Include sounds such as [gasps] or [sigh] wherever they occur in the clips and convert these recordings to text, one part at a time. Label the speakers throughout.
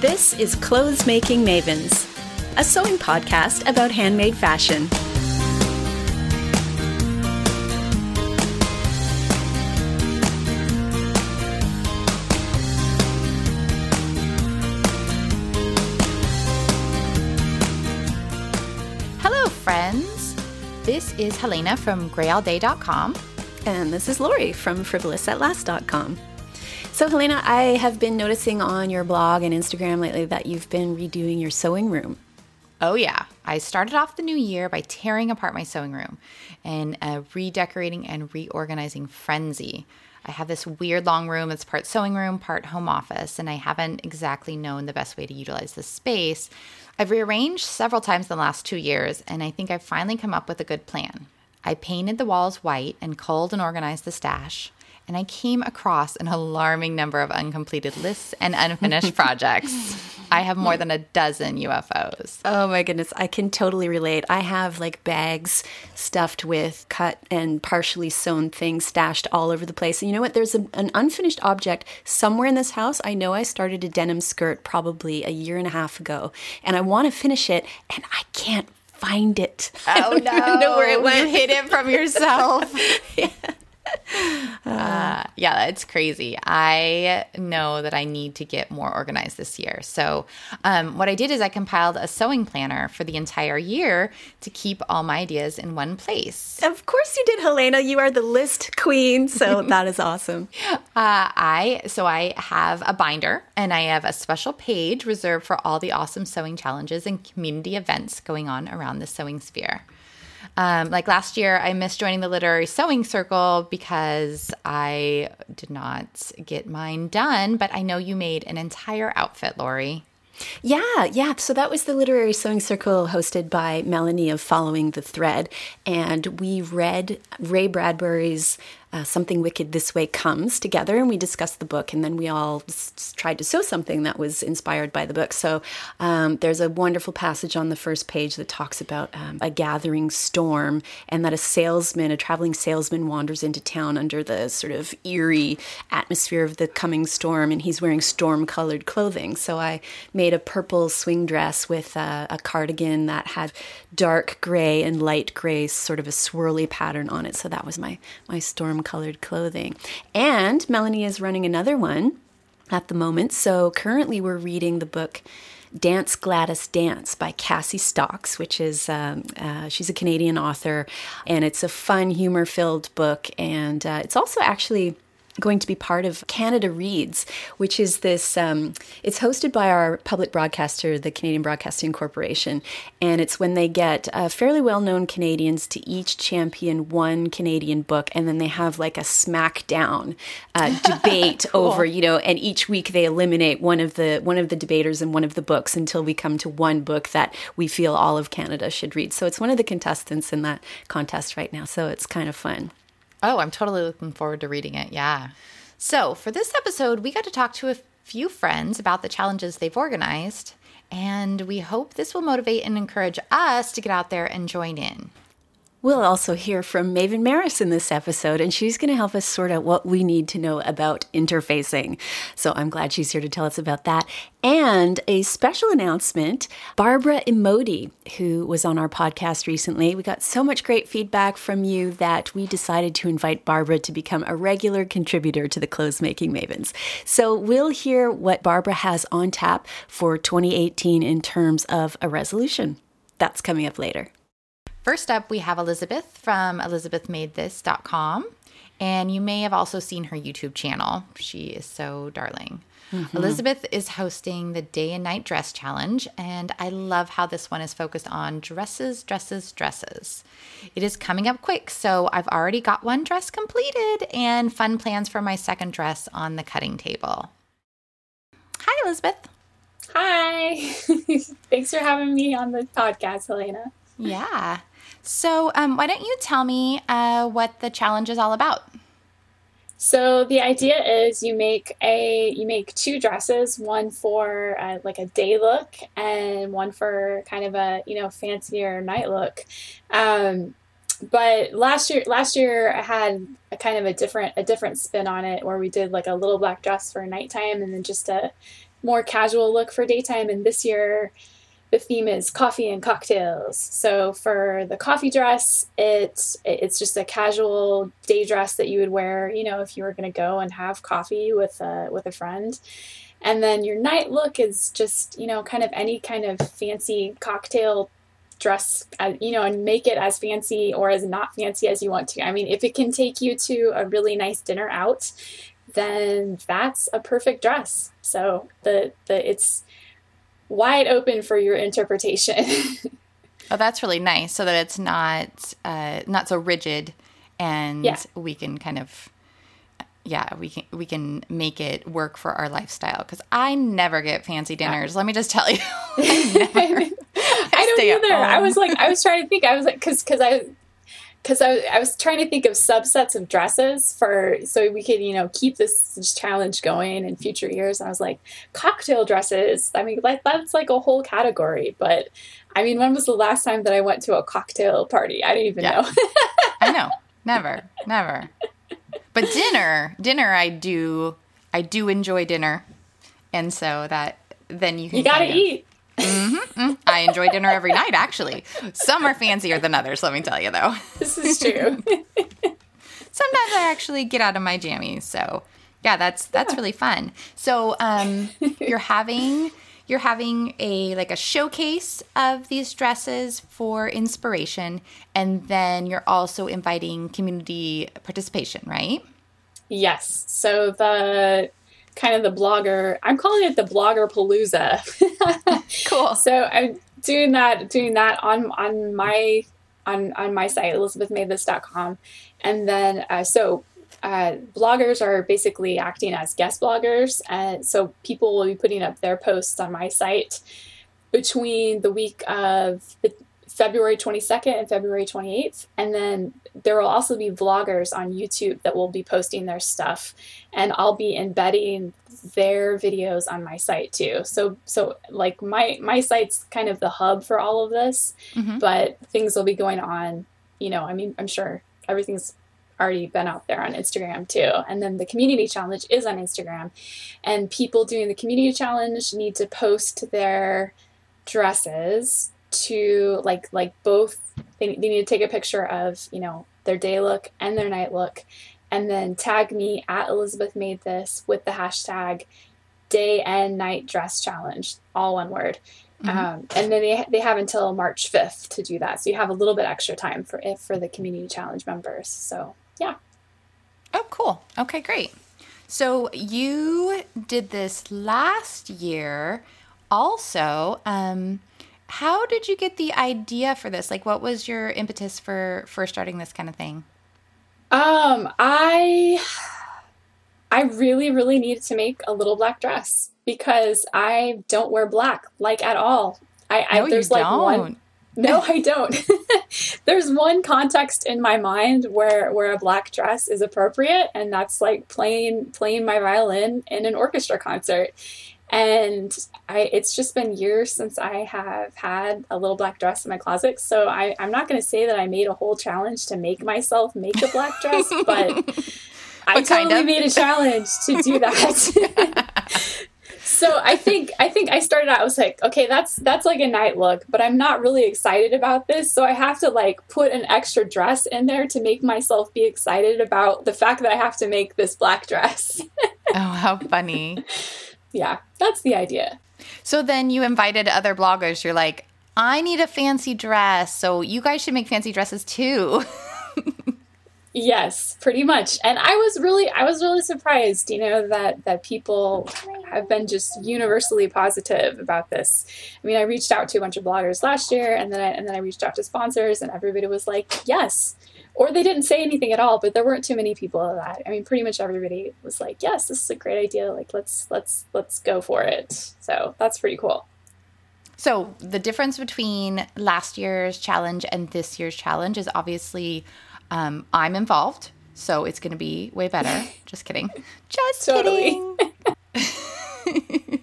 Speaker 1: This is Clothes Making Mavens, a sewing podcast about handmade fashion.
Speaker 2: Hello, friends. This is Helena from grayallday.com.
Speaker 1: And this is Lori from frivolousAtlast.com. So, Helena, I have been noticing on your blog and Instagram lately that you've been redoing your sewing room.
Speaker 2: Oh, yeah. I started off the new year by tearing apart my sewing room and a redecorating and reorganizing frenzy. I have this weird long room that's part sewing room, part home office, and I haven't exactly known the best way to utilize this space. I've rearranged several times in the last two years, and I think I've finally come up with a good plan. I painted the walls white and culled and organized the stash and I came across an alarming number of uncompleted lists and unfinished [laughs] projects. I have more than a dozen UFOs.
Speaker 1: Oh my goodness, I can totally relate. I have like bags stuffed with cut and partially sewn things stashed all over the place. And you know what? There's a, an unfinished object somewhere in this house. I know I started a denim skirt probably a year and a half ago, and I want to finish it, and I can't find it.
Speaker 2: Oh [laughs] no! know where it went. You hid it from yourself. [laughs] yeah [laughs] uh, yeah, it's crazy. I know that I need to get more organized this year. So, um, what I did is I compiled a sewing planner for the entire year to keep all my ideas in one place.
Speaker 1: Of course, you did, Helena. You are the list queen, so [laughs] that is awesome.
Speaker 2: Uh, I so I have a binder and I have a special page reserved for all the awesome sewing challenges and community events going on around the sewing sphere. Um, like last year, I missed joining the literary sewing circle because I did not get mine done, but I know you made an entire outfit, Lori.
Speaker 1: Yeah, yeah. So that was the Literary Sewing Circle hosted by Melanie of Following the Thread. And we read Ray Bradbury's uh, Something Wicked This Way Comes together, and we discussed the book, and then we all s- tried to sew something that was inspired by the book. So um, there's a wonderful passage on the first page that talks about um, a gathering storm, and that a salesman, a traveling salesman, wanders into town under the sort of eerie atmosphere of the coming storm, and he's wearing storm colored clothing. So I made a purple swing dress with uh, a cardigan that had dark gray and light gray, sort of a swirly pattern on it. So that was my, my storm colored clothing. And Melanie is running another one at the moment. So currently we're reading the book Dance Gladys Dance by Cassie Stocks, which is, um, uh, she's a Canadian author, and it's a fun, humor filled book. And uh, it's also actually going to be part of Canada Reads, which is this, um, it's hosted by our public broadcaster, the Canadian Broadcasting Corporation. And it's when they get uh, fairly well known Canadians to each champion one Canadian book. And then they have like a smackdown uh, [laughs] debate cool. over, you know, and each week they eliminate one of the, one of the debaters and one of the books until we come to one book that we feel all of Canada should read. So it's one of the contestants in that contest right now. So it's kind of fun.
Speaker 2: Oh, I'm totally looking forward to reading it. Yeah. So, for this episode, we got to talk to a few friends about the challenges they've organized, and we hope this will motivate and encourage us to get out there and join in.
Speaker 1: We'll also hear from Maven Maris in this episode, and she's going to help us sort out what we need to know about interfacing. So I'm glad she's here to tell us about that. And a special announcement Barbara Emodi, who was on our podcast recently. We got so much great feedback from you that we decided to invite Barbara to become a regular contributor to the Clothes Making Mavens. So we'll hear what Barbara has on tap for 2018 in terms of a resolution. That's coming up later.
Speaker 2: First up, we have Elizabeth from elizabethmadethis.com. And you may have also seen her YouTube channel. She is so darling. Mm-hmm. Elizabeth is hosting the Day and Night Dress Challenge, and I love how this one is focused on dresses, dresses, dresses. It is coming up quick, so I've already got one dress completed and fun plans for my second dress on the cutting table. Hi, Elizabeth.
Speaker 3: Hi. [laughs] Thanks for having me on the podcast, Helena.
Speaker 2: Yeah. So, um, why don't you tell me uh, what the challenge is all about?
Speaker 3: So the idea is you make a you make two dresses, one for uh, like a day look and one for kind of a you know fancier night look. Um, but last year last year I had a kind of a different a different spin on it where we did like a little black dress for nighttime and then just a more casual look for daytime. And this year, the theme is coffee and cocktails. So for the coffee dress, it's it's just a casual day dress that you would wear, you know, if you were going to go and have coffee with a with a friend. And then your night look is just, you know, kind of any kind of fancy cocktail dress, uh, you know, and make it as fancy or as not fancy as you want to. I mean, if it can take you to a really nice dinner out, then that's a perfect dress. So the the it's wide open for your interpretation. [laughs]
Speaker 2: oh, that's really nice. So that it's not uh, not so rigid, and yeah. we can kind of yeah we can we can make it work for our lifestyle because i never get fancy dinners let me just tell you [laughs] i, I, [laughs]
Speaker 3: I don't either i was like i was trying to think i was like because because i because I, I was trying to think of subsets of dresses for so we could you know keep this, challenge going in future years. And I was like, cocktail dresses. I mean, like that's like a whole category. But I mean, when was the last time that I went to a cocktail party? I didn't even yeah. know. [laughs]
Speaker 2: I know, never, never. But dinner, dinner, I do, I do enjoy dinner, and so that then you can
Speaker 3: you gotta eat.
Speaker 2: Mm-hmm, mm-hmm. I enjoy dinner every night, actually. Some are fancier than others, let me tell you, though. [laughs]
Speaker 3: This is true. [laughs]
Speaker 2: Sometimes I actually get out of my jammies. So, yeah, that's that's really fun. So, um, [laughs] you're having you're having a like a showcase of these dresses for inspiration, and then you're also inviting community participation, right?
Speaker 3: Yes. So the kind of the blogger. I'm calling it the blogger palooza.
Speaker 2: Cool.
Speaker 3: So I'm doing that, doing that on on my on on my site, elizabethmadethis.com, and then uh, so. Uh, bloggers are basically acting as guest bloggers, and so people will be putting up their posts on my site between the week of the February 22nd and February 28th. And then there will also be vloggers on YouTube that will be posting their stuff. And I'll be embedding their videos on my site too. So so like my my site's kind of the hub for all of this, mm-hmm. but things will be going on, you know, I mean, I'm sure everything's already been out there on Instagram too. And then the community challenge is on Instagram. And people doing the community challenge need to post their dresses to like like both they, they need to take a picture of you know their day look and their night look and then tag me at elizabeth made this with the hashtag day and night dress challenge all one word. Mm-hmm. um, and then they, they have until march 5th to do that. So you have a little bit extra time for it for the community challenge members. So yeah.
Speaker 2: Oh cool. Okay great. So you did this last year. Also um, how did you get the idea for this? Like, what was your impetus for for starting this kind of thing?
Speaker 3: Um, I I really, really needed to make a little black dress because I don't wear black like at all. I,
Speaker 2: no, I there's like don't. one. [laughs]
Speaker 3: No, I don't. [laughs] there's one context in my mind where where a black dress is appropriate, and that's like playing playing my violin in an orchestra concert and I it's just been years since I have had a little black dress in my closet. So I, I'm not going to say that I made a whole challenge to make myself make a black dress, [laughs] but I totally of? made a challenge to do that. so I think I think I started out. I was like, okay, that's that's like a night look, but I'm not really excited about this. So I have to like put an extra dress in there to make myself be excited about the fact that I have to make this black dress.
Speaker 2: oh, how funny! [laughs]
Speaker 3: yeah, that's the idea.
Speaker 2: So then you invited other bloggers. You're like, I need a fancy dress. So you guys should make fancy dresses too. [laughs]
Speaker 3: yes, pretty much. And I was really I was really surprised, you know, that that people have been just universally positive about this. I mean, I reached out to a bunch of bloggers last year and then I, and then I reached out to sponsors and everybody was like, "Yes, or they didn't say anything at all but there weren't too many people of that. I mean pretty much everybody was like yes this is a great idea. Like let's let's let's go for it. So that's pretty cool.
Speaker 2: So the difference between last year's challenge and this year's challenge is obviously um, i'm involved so it's going to be way better. [laughs] Just kidding. Just kidding. [laughs]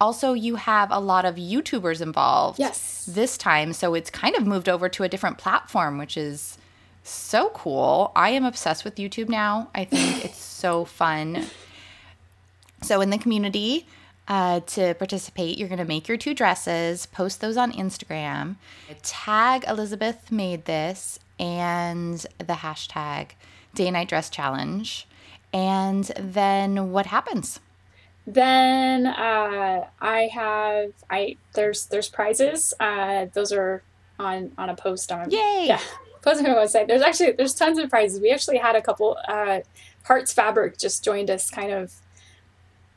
Speaker 2: Also you have a lot of youtubers involved
Speaker 3: yes.
Speaker 2: this time so it's kind of moved over to a different platform which is so cool. I am obsessed with YouTube now. I think [laughs] it's so fun. So in the community, uh, to participate. You're going to make your two dresses, post those on Instagram, tag Elizabeth made this and the hashtag day night dress challenge. And then what happens?
Speaker 3: Then uh, I have I there's there's prizes. Uh, those are on on a post on
Speaker 2: Yay!
Speaker 3: yeah post on my website. There's actually there's tons of prizes. We actually had a couple. Uh, Hart's Fabric just joined us kind of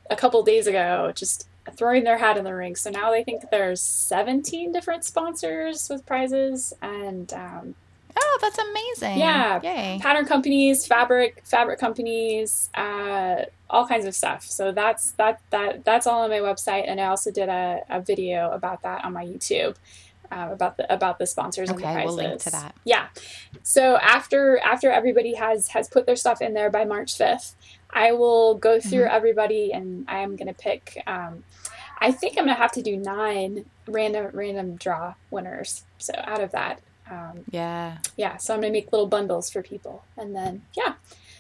Speaker 3: a couple days ago, just throwing their hat in the ring. So now they think there's 17 different sponsors with prizes and um,
Speaker 2: Oh, that's amazing.
Speaker 3: yeah,
Speaker 2: Yay.
Speaker 3: pattern companies, fabric fabric companies, uh, all kinds of stuff. So that's that that that's all on my website, and I also did a, a video about that on my YouTube. Uh, about the about the sponsors and the
Speaker 2: Okay,
Speaker 3: prizes.
Speaker 2: we'll link to that.
Speaker 3: Yeah. So after after everybody has has put their stuff in there by March fifth, I will go through
Speaker 2: Mm-hmm.
Speaker 3: everybody and I am gonna pick. Um, I think I'm gonna have to do nine random random draw winners. So out of that, um,
Speaker 2: Yeah.
Speaker 3: yeah. So I'm gonna make little bundles for people, and then yeah,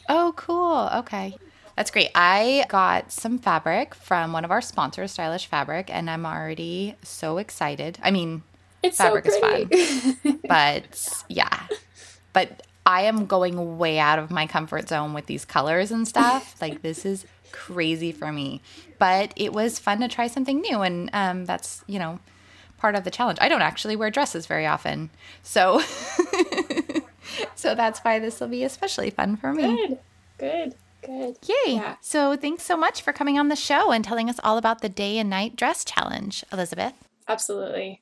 Speaker 2: Oh, cool. Okay. That's great. I got some fabric from one of our sponsors, Stylish Fabric, and I'm already so excited. I mean,
Speaker 3: it's
Speaker 2: Fabric is
Speaker 3: fun. [laughs]
Speaker 2: but yeah. But I am going way out of my comfort zone with these colors and stuff. [laughs] like this is crazy for me. But it was fun to try something new and um, that's, you know, part of the challenge. I don't actually wear dresses very often. So [laughs] so that's why this will be especially fun for me.
Speaker 3: good, good, good.
Speaker 2: Yay.
Speaker 3: Yeah.
Speaker 2: So thanks so much for coming on the show and telling us all about the day and night dress challenge, Elizabeth.
Speaker 3: Absolutely.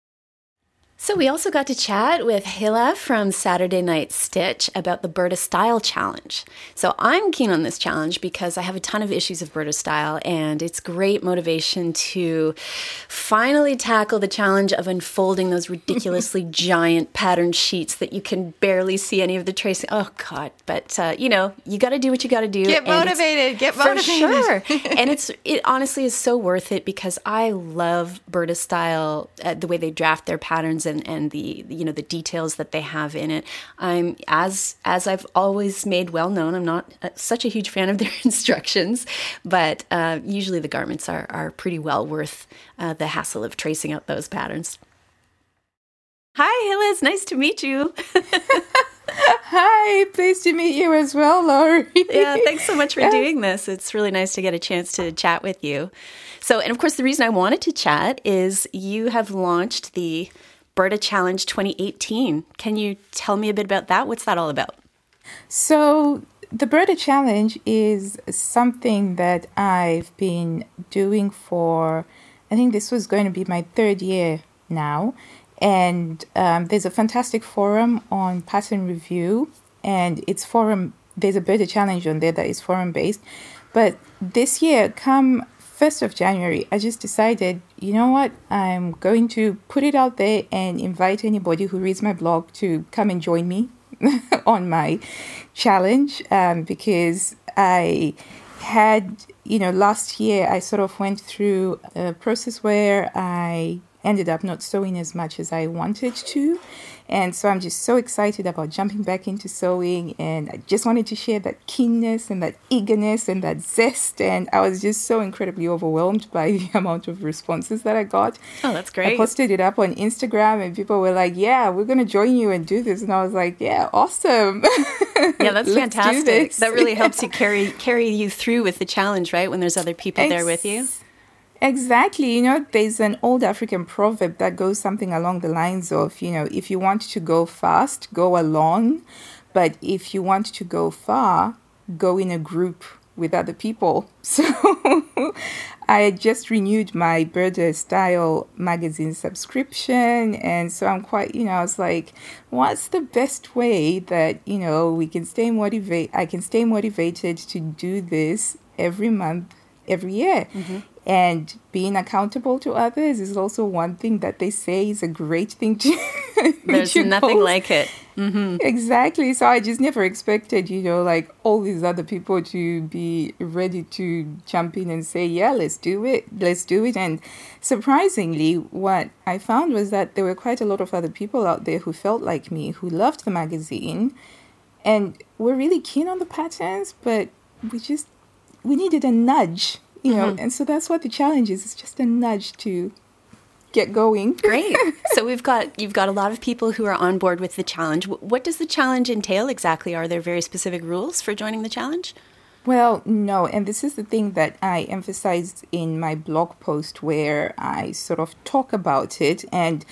Speaker 1: So we also got to chat with Hila from Saturday Night Stitch about the Burda Style Challenge. So I'm keen on this challenge because I have a ton of issues of Burda Style and it's great motivation to finally tackle the challenge of unfolding those ridiculously [laughs] giant pattern sheets that you can barely see any of the tracing. Oh God, but uh, you know, you got to do what you got to do.
Speaker 2: Get motivated. Get
Speaker 1: for
Speaker 2: motivated.
Speaker 1: sure. [laughs] and it's it honestly is so worth it because I love Burda style, uh, the way they draft their patterns and and the you know the details that they have in it. I'm as as I've always made well known. I'm not uh, such a huge fan of their [laughs] instructions, but uh, usually the garments are are pretty well worth uh, the hassle of tracing out those patterns. Hi, Hillis. Nice to meet you. [laughs]
Speaker 4: Hi, pleased to meet you as well, Laurie.
Speaker 1: yeah, thanks so much for [laughs] doing this. It's really nice to get a chance to chat with you. So, and of course, the reason I wanted to chat is you have launched the Burda Challenge 2018. Can you tell me a bit about that? What's that all about?
Speaker 4: So, the Burda Challenge is something that I've been doing for, I think this was going to be my third year now. And um, there's a fantastic forum on pattern review, and it's forum, there's a Burda Challenge on there that is forum based. But this year, come 1st of January, I just decided, you know what, I'm going to put it out there and invite anybody who reads my blog to come and join me [laughs] on my challenge um, because I had, you know, last year I sort of went through a process where I ended up not sewing as much as I wanted to. And so I'm just so excited about jumping back into sewing. And I just wanted to share that keenness and that eagerness and that zest. And I was just so incredibly overwhelmed by [laughs] the amount of responses that I got.
Speaker 1: Oh, that's great.
Speaker 4: I posted it up on Instagram and people were like, Yeah, we're going to join you and do this. And I was like, Yeah, awesome.
Speaker 1: Yeah, that's [laughs] fantastic. That really helps you [laughs] carry carry you through with the challenge, right? When there's other people there with you.
Speaker 4: Ex- Exactly. You know, there's an old African proverb that goes something along the lines of, you know, if you want to go fast, go alone. But if you want to go far, go in a group with other people. [laughs] So I just renewed my Burda Style magazine subscription. And so I'm quite, you know, I was like, what's the best way that, you know, we can stay motivated? I can stay motivated to do this every month, every year. Mm-hmm. And being accountable to others is also one thing that they say is a great thing to. [laughs]
Speaker 1: There's nothing
Speaker 4: post.
Speaker 1: like it. Mm-hmm.
Speaker 4: Exactly. So I just never expected, you know, like all these other people to be ready to jump in and say, yeah, let's do it. Let's do it. And surprisingly, what I found was that there were quite a lot of other people out there who felt like me, who loved the magazine and were really keen on the patterns, but we just, we needed a nudge you know, mm-hmm. and so that's what the challenge is. It's just a nudge to get going. [laughs]
Speaker 1: Great. So we've got you've got a lot of people who are on board with the challenge. What does the challenge entail exactly? Are there very specific rules for joining the challenge?
Speaker 4: Well, no, and this is the thing that I emphasized in my blog post where I sort of talk about it and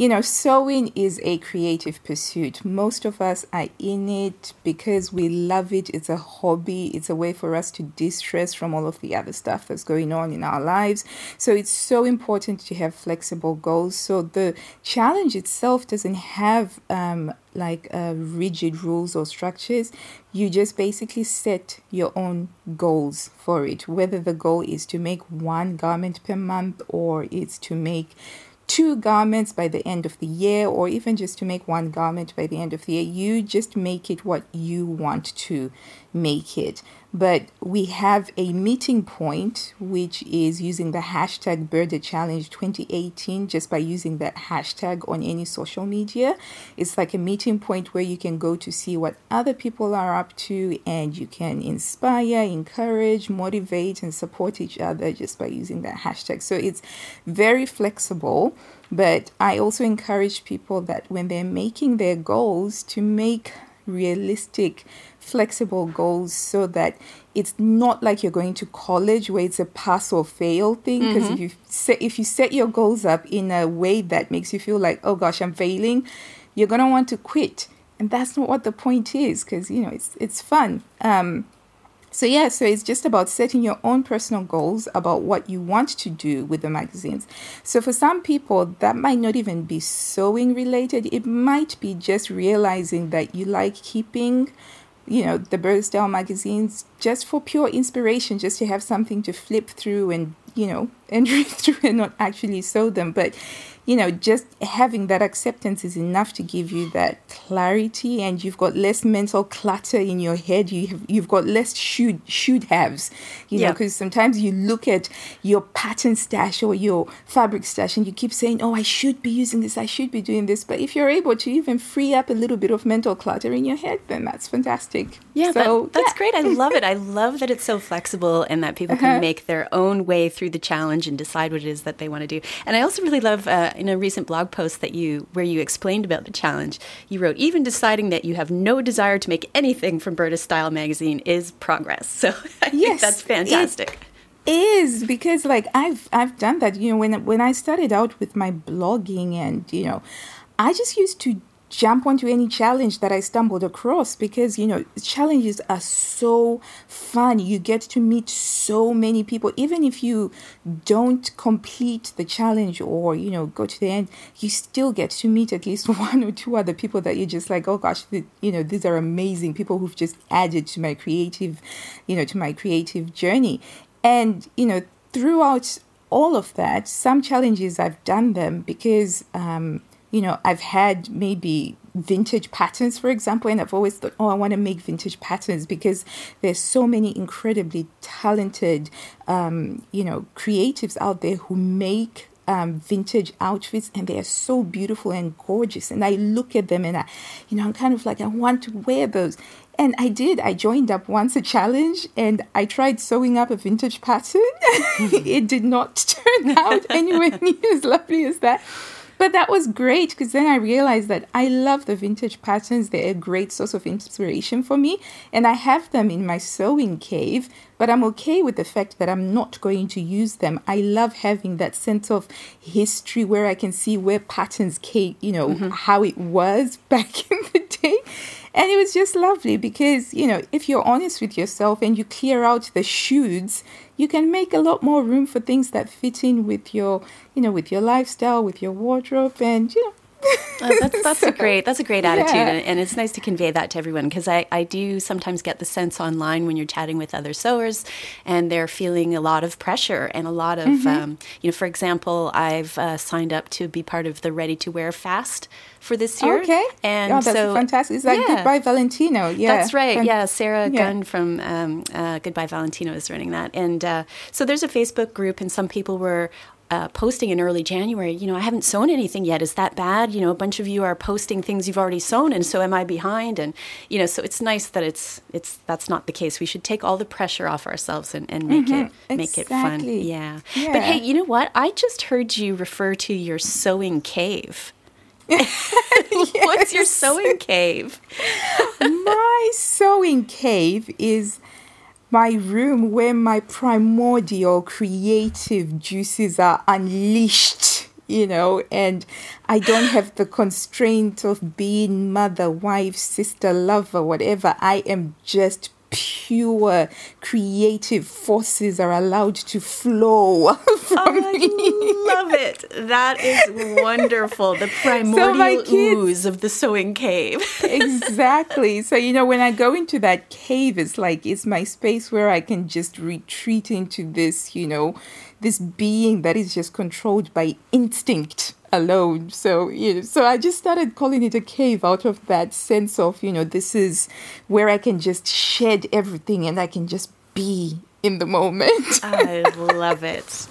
Speaker 4: you know, sewing is a creative pursuit. Most of us are in it because we love it. It's a hobby, it's a way for us to distress from all of the other stuff that's going on in our lives. So it's so important to have flexible goals. So the challenge itself doesn't have um, like uh, rigid rules or structures. You just basically set your own goals for it, whether the goal is to make one garment per month or it's to make two garments by the end of the year, or even just to make one garment by the end of the year. You just make it what you want to make it. But we have a meeting point, which is using the hashtag Burda Challenge 2018, just by using that hashtag on any social media. It's like a meeting point where you can go to see what other people are up to and you can inspire, encourage, motivate, and support each other just by using that hashtag. So it's very flexible. But I also encourage people that when they're making their goals to make realistic flexible goals so that it's not like you're going to college where it's a pass or fail thing because mm-hmm. if you set if you set your goals up in a way that makes you feel like oh gosh I'm failing you're going to want to quit. And that's not what the point is because you know it's it's fun. Um, so yeah so it's just about setting your own personal goals about what you want to do with the magazines. So for some people that might not even be sewing related. It might be just realizing that you like keeping you know, the Burda magazines just for pure inspiration, just to have something to flip through and, you know, [laughs] and read through and not actually sew them. But you know, just having that acceptance is enough to give you that clarity, and you've got less mental clutter in your head. You have you've got less should should haves, you yeah. know, because sometimes you look at your pattern stash or your fabric stash, and you keep saying, "Oh, I should be using this. I should be doing this." But if you're able to even free up a little bit of mental clutter in your head, then that's fantastic.
Speaker 1: Yeah, so, that, that's yeah. great. I [laughs] love it. I love that it's so flexible and that people can uh-huh. make their own way through the challenge and decide what it is that they want to do. And I also really love. Uh, in a recent blog post that you where you explained about the challenge, you wrote even deciding that you have no desire to make anything from Burda Style magazine is progress. [laughs] So I yes, think that's fantastic.
Speaker 4: Is because like I've I've done that. You know, when when I started out with my blogging and you know, I just used to jump onto any challenge that I stumbled across because you know challenges are so fun. You get to meet so many people, even if you don't complete the challenge or you know go to the end, you still get to meet at least [laughs] one or two other people that you're just like, oh gosh, you know these are amazing people who've just added to my creative, you know, to my creative journey, and you know throughout all of that, some challenges I've done them because. Um, you know, I've had maybe vintage patterns, for example, and I've always thought, oh, I want to make vintage patterns because there's so many incredibly talented, um, you know, creatives out there who make um, vintage outfits and they are so beautiful and gorgeous. And I look at them and I, you know, I'm kind of like, I want to wear those. And I did. I joined up once a challenge and I tried sewing up a vintage pattern. [laughs] it did not [laughs] turn out anywhere [laughs] near as lovely as that. But that was great because then I realized that I love the vintage patterns. They're a great source of inspiration for me. And I have them in my sewing cave, but I'm okay with the fact that I'm not going to use them. I love having that sense of history where I can see where patterns came, you know, mm-hmm. how it was [laughs] back in the day. And it was just lovely because, you know, if you're honest with yourself and you clear out the shoulds, you can make a lot more room for things that fit in with your, you know, with your lifestyle, with your wardrobe, and you know,
Speaker 1: uh, [laughs] that's that's so, a great that's a great attitude, yeah. and, and, it's nice to convey that to everyone because I, I do sometimes get the sense online when you're chatting with other sewers, and they're feeling a lot of pressure and a lot of mm-hmm. um, you know. For example, I've uh, signed up to be part of the Ready to Wear Fast for this year.
Speaker 4: Okay, and oh, that's so, fantastic. It's like yeah. Goodbye Valentino. Yeah,
Speaker 1: that's right. yeah, Sarah yeah. Gunn from um, uh, Goodbye Valentino is running that, and uh, so there's a Facebook group, and some people were uh, posting in early January, you know, I haven't sewn anything yet. Is that bad? You know, a bunch of you are posting things you've already sewn, and so am I behind? And you know, so it's nice that it's it's that's not the case. We should take all the pressure off ourselves and, and make mm-hmm. it make exactly. it fun. Yeah. yeah. But hey, you know what? I just heard you refer to your sewing cave. [laughs] [laughs] What's your sewing cave? [laughs]
Speaker 4: my sewing cave is my room where my primordial creative juices are unleashed, you know, and I don't have the constraint of being mother, wife, sister, lover, whatever. I am just pure creative forces are allowed to flow [laughs] from oh,
Speaker 1: me. I love it. That is wonderful. The [laughs] primordial so ooze of the sewing cave. [laughs]
Speaker 4: exactly. So, you know, when I go into that cave, it's like it's my space where I can just retreat into this, you know, this being that is just controlled by instinct alone. So, you know, so I just started calling it a cave out of that sense of, you know, this is where I can just shed everything and I can just be in the moment.
Speaker 1: I love it.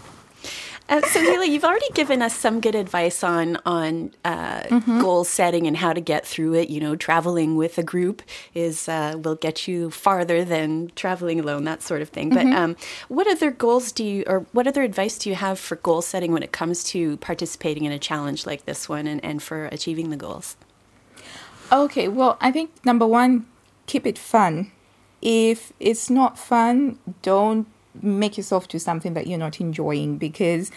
Speaker 1: Uh, so, Hila, you've already given us some good advice on on uh, mm-hmm. goal setting and how to get through it. You know, traveling with a group is uh, will get you farther than traveling alone, that sort of thing. Mm-hmm. But um, what other goals do you, or what other advice do you have for goal setting when it comes to participating in a challenge like this one and, and for achieving the goals?
Speaker 4: Okay, well, I think number one, keep it fun. If it's not fun, don't make yourself do something that you're not enjoying because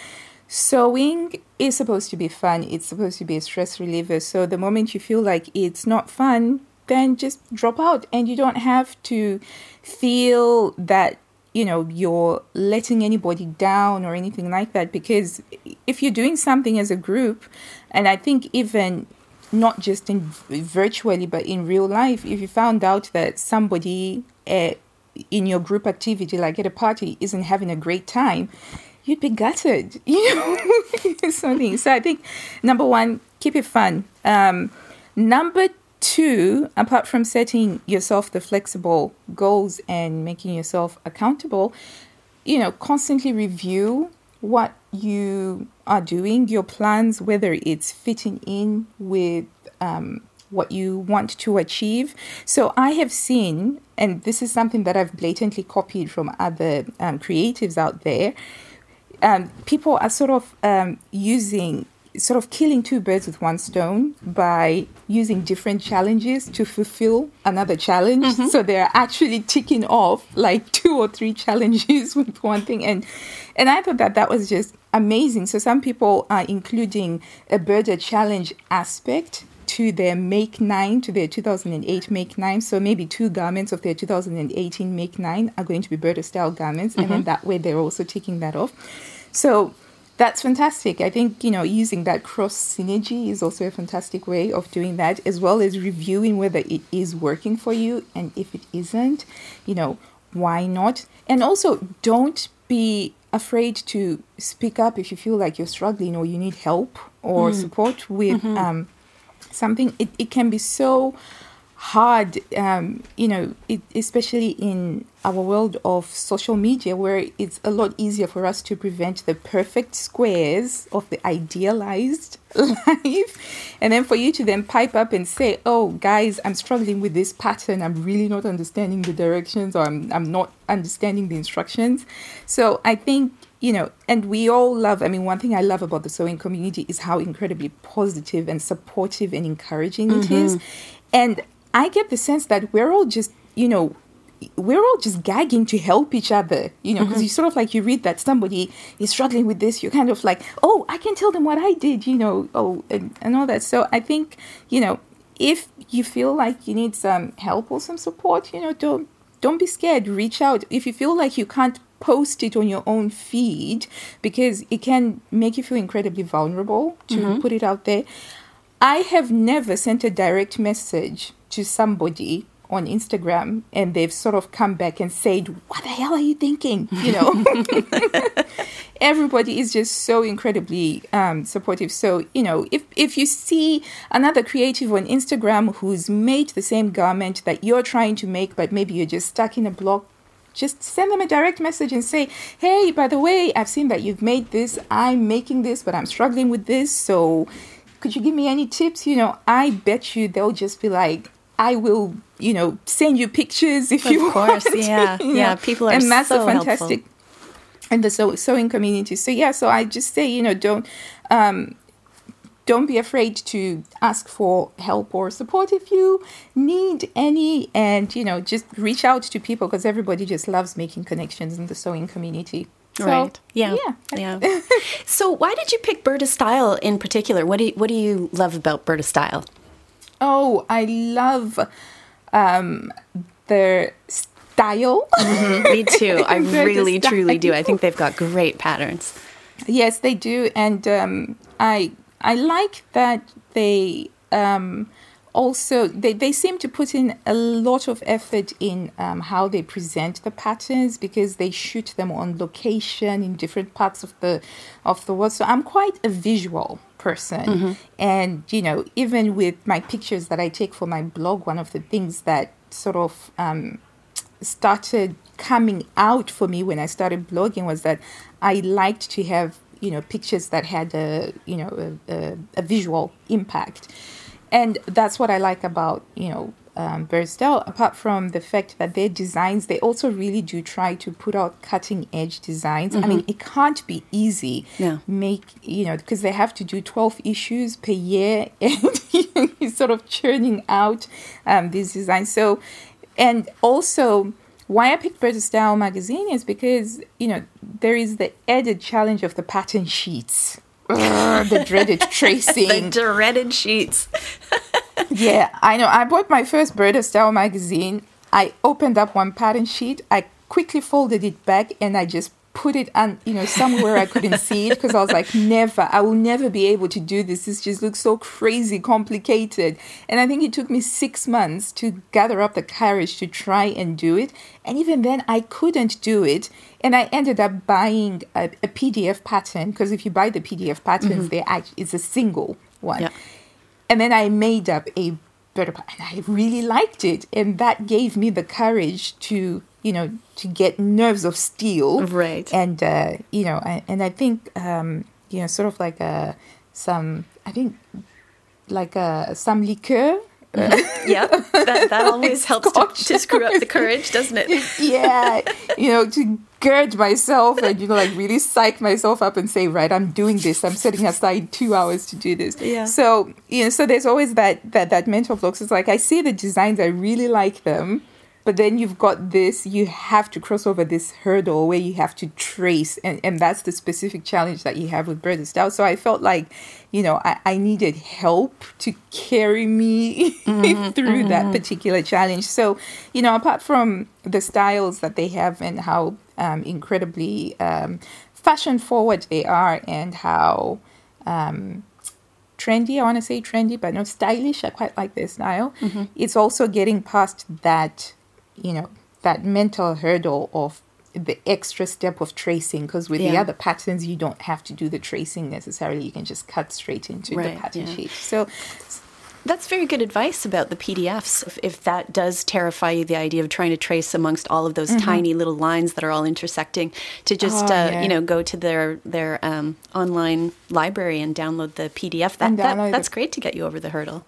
Speaker 4: sewing is supposed to be fun. It's supposed to be a stress reliever. So the moment you feel like it's not fun, then just drop out and you don't have to feel that you know you're letting anybody down or anything like that because if you're doing something as a group and i think even not just in virtually but in real life if you found out that somebody uh, in your group activity, like at a party, isn't having a great time, you'd be gutted, [laughs] you know, something. So I think number one, keep it fun. Um, number two, apart from setting yourself the flexible goals and making yourself accountable, you know, constantly review what you are doing, your plans, whether it's fitting in with um, what you want to achieve. So I have seen, and this is something that I've blatantly copied from other um, creatives out there. Um, people are sort of um, using sort of killing two birds with one stone by using different challenges to fulfill another challenge. Mm-hmm. So they're actually ticking off like two or three challenges [laughs] with one thing. And and I thought that that was just amazing. So some people are including a Burda challenge aspect to their Make 9, to their 2008 Make 9. So maybe two garments of their 2018 Make 9 are going to be Burda style garments. Mm-hmm. And then mm-hmm. that way they're also taking that off. So that's fantastic. I think, you know, using that cross synergy is also a fantastic way of doing that, as well as reviewing whether it is working for you. And if it isn't, you know, why not? And also, don't be afraid to speak up if you feel like you're struggling or you need help or mm. support with mm-hmm. um, something it, it can be so hard um, you know it, especially in our world of social media where it's a lot easier for us to prevent the perfect squares of the idealized [laughs] life and then for you to then pipe up and say oh guys i'm struggling with this pattern. I'm really not understanding the directions or i'm, I'm not understanding the instructions. So i think you know, and we all love, I mean, one thing I love about the sewing community is how incredibly positive and supportive and encouraging mm-hmm. it is. And I get the sense that we're all just, you know, we're all just gagging to help each other, you know, because mm-hmm. you sort of like you read that somebody is struggling with this, you're kind of like, oh, I can tell them what I did, you know, oh, and, and all that. So I think, you know, if you feel like you need some help or some support, you know, don't don't be scared. Reach out. If you feel like you can't post it on your own feed because it can make you feel incredibly vulnerable to mm-hmm. put it out there. I have never sent a direct message to somebody on Instagram and they've sort of come back and said, What the hell are you thinking? You know, [laughs] [laughs] everybody is just so incredibly um, supportive. So, you know, if, if you see another creative on Instagram who's made the same garment that you're trying to make, but maybe you're just stuck in a block just send them a direct message and say, hey, by the way, I've seen that you've made this. I'm making this, but I'm struggling with this. So could you give me any tips? You know, I bet you they'll just be like, I will, you know, send you pictures if
Speaker 1: of
Speaker 4: you
Speaker 1: course,
Speaker 4: want. [laughs]
Speaker 1: yeah,
Speaker 4: you know.
Speaker 1: yeah. People are
Speaker 4: and that's
Speaker 1: so
Speaker 4: a fantastic
Speaker 1: helpful.
Speaker 4: and the sewing community. So yeah, so I just say, you know, don't um, don't be afraid to ask for help or support if you need any, and you know, just reach out to people because everybody just loves making connections in the sewing community. So,
Speaker 1: right. Yeah.
Speaker 4: yeah.
Speaker 1: Yeah. [laughs] so why did you pick Burda Style in particular? What do you, what do you love about Burda Style?
Speaker 4: Oh, I love um, their style.
Speaker 1: Me too. [laughs] I really truly do. I think they've got great patterns.
Speaker 4: Yes, they do, and um, I I like that they um, also they, they seem to put in a lot of effort in um, how they present the patterns because they shoot them on location in different parts of the of the world. So I'm quite a visual person, and you know even with my pictures that I take for my blog, one of the things that sort of um, started coming out for me when I started blogging was that I liked to have you know pictures that had a you know a, a, a visual impact, and that's what I like about you know um, BurdaStyle. Apart from the fact that their designs, they also really do try to put out cutting edge designs. I mean, it can't be easy.
Speaker 1: Yeah.
Speaker 4: Make you know because they have to do twelve issues per year, [laughs] and sort of churning out um, these designs. So and also why I picked Burda Style magazine is because you know there is the added challenge of the pattern sheets, Ugh, the dreaded [laughs] tracing.
Speaker 1: The dreaded sheets. [laughs]
Speaker 4: yeah, I know. I bought my first Burda Style magazine. I opened up one pattern sheet. I quickly folded it back and I just put it on, you know, somewhere I couldn't see it because I was like, never, I will never be able to do this. This just looks so crazy complicated. And I think it took me six months to gather up the courage to try and do it. And even then, I couldn't do it. And I ended up buying a, a PDF pattern because if you buy the PDF patterns, mm-hmm. they act, it's a single one.
Speaker 1: Yeah.
Speaker 4: And then I made up a better part, and I really liked it. And that gave me the courage to, you know, to get nerves of steel.
Speaker 1: Right.
Speaker 4: And, uh, you know, and, and I think, um, you know, sort of like a, some, I think, like a, some liqueur.
Speaker 1: yeah. [laughs] That, that always helps to, to screw up the [laughs] courage, doesn't it?
Speaker 4: yeah, you know, to gird myself and you know, like really psych myself up and say, right, I'm doing this. I'm setting aside two hours to do this.
Speaker 1: Yeah.
Speaker 4: So you know, so there's always that that that mental block. So it's like I see the designs, I really like them, but then you've got this. You have to cross over this hurdle where you have to trace, and and that's the specific challenge that you have with Burda Style. So I felt like, you know, I, I needed help to carry me [laughs] through that particular challenge. So, you know, apart from the styles that they have and how um, incredibly um, fashion forward they are and how um, trendy, I want to say trendy, but not stylish. I quite like their style. It's also getting past that, you know, that mental hurdle of the extra step of tracing because with the other patterns you don't have to do the tracing necessarily you can just cut straight into
Speaker 1: Right,
Speaker 4: the pattern
Speaker 1: yeah.
Speaker 4: sheet so
Speaker 1: That's very good advice about the PDFs. If, if that does terrify you, the idea of trying to trace amongst all of those tiny little lines that are all intersecting, to just
Speaker 4: Mm-hmm. Oh,
Speaker 1: uh,
Speaker 4: yeah.
Speaker 1: you know go to their their um, online library and download the PDF. That, that that's
Speaker 4: it.
Speaker 1: great to get you over the hurdle.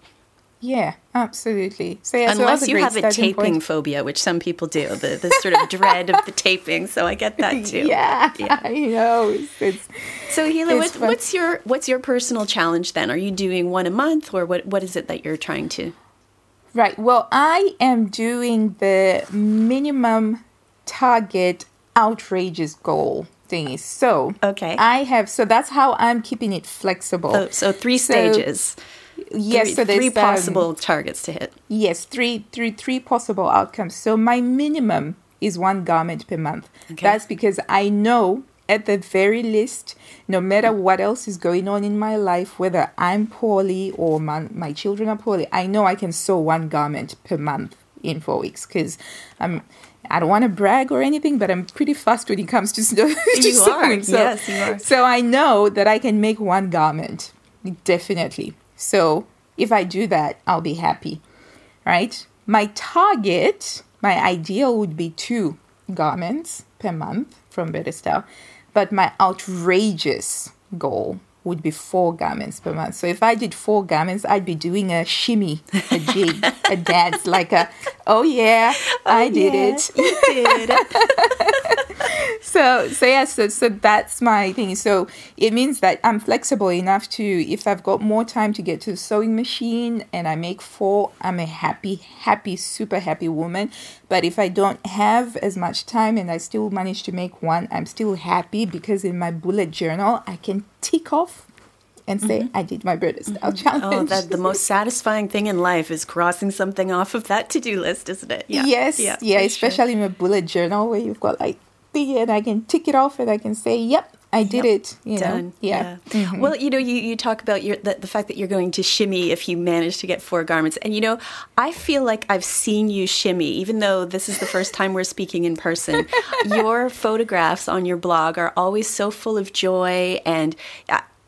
Speaker 4: Yeah absolutely so yeah so
Speaker 1: Unless
Speaker 4: a
Speaker 1: you have a taping
Speaker 4: point.
Speaker 1: phobia, which some people do, the, the sort of dread of the [laughs] taping. So I get that [laughs] too.
Speaker 4: yeah,
Speaker 1: Yeah.
Speaker 4: you know it's, it's
Speaker 1: So Hila, what, what's your what's your personal challenge then? Are you doing one a month, or what what is it that you're trying to?
Speaker 4: Right. Well, I am doing the minimum target outrageous goal thingy. So,
Speaker 1: Okay.
Speaker 4: I have so that's how I'm keeping it flexible.
Speaker 1: So, so three
Speaker 4: So,
Speaker 1: stages.
Speaker 4: Yes,
Speaker 1: three,
Speaker 4: so there's
Speaker 1: three
Speaker 4: um,
Speaker 1: possible targets to hit.
Speaker 4: Yes, three, three, three possible outcomes. So my minimum is one garment per month.
Speaker 1: Okay.
Speaker 4: That's because I know at the very least, no matter what else is going on in my life, whether I'm poorly or my, my children are poorly, I know I can sew one garment per month in four weeks because I'm. I don't want to brag or anything, but I'm pretty fast when it comes to, snow- [laughs] to sewing. So,
Speaker 1: Yes, you are.
Speaker 4: So I know that I can make one garment, definitely. So if I do that, I'll be happy right? My target, my ideal would be two garments per month from Burda Style, but my outrageous goal would be four garments per month. So if I did four garments, I'd be doing a shimmy, a jig, a [laughs] dance, like a, oh yeah, oh, I did
Speaker 1: yeah,
Speaker 4: it.
Speaker 1: You did. [laughs]
Speaker 4: so so yeah, so, so that's my thing. So it means that I'm flexible enough to, if I've got more time to get to the sewing machine and I make four, I'm a happy, happy, super happy woman. But if I don't have as much time and I still manage to make one, I'm still happy because in my bullet journal I can tick off and say
Speaker 1: Mm-hmm.
Speaker 4: I did my British style challenge.
Speaker 1: Oh, that [laughs] the most satisfying thing in life is crossing something off of that to-do list, isn't it? Yeah.
Speaker 4: yes, yeah,
Speaker 1: sure.
Speaker 4: especially in a bullet journal where you've got like the and I can tick it off and I can say, "Yep, I did it." You
Speaker 1: Done.
Speaker 4: know, yeah. Mm-hmm.
Speaker 1: Well, you know, you, you talk about your the, the fact that you're going to shimmy if you manage to get four garments, and you know, I feel like I've seen you shimmy, even though this is the first time we're speaking in person. [laughs] your photographs on your blog are always so full of joy, and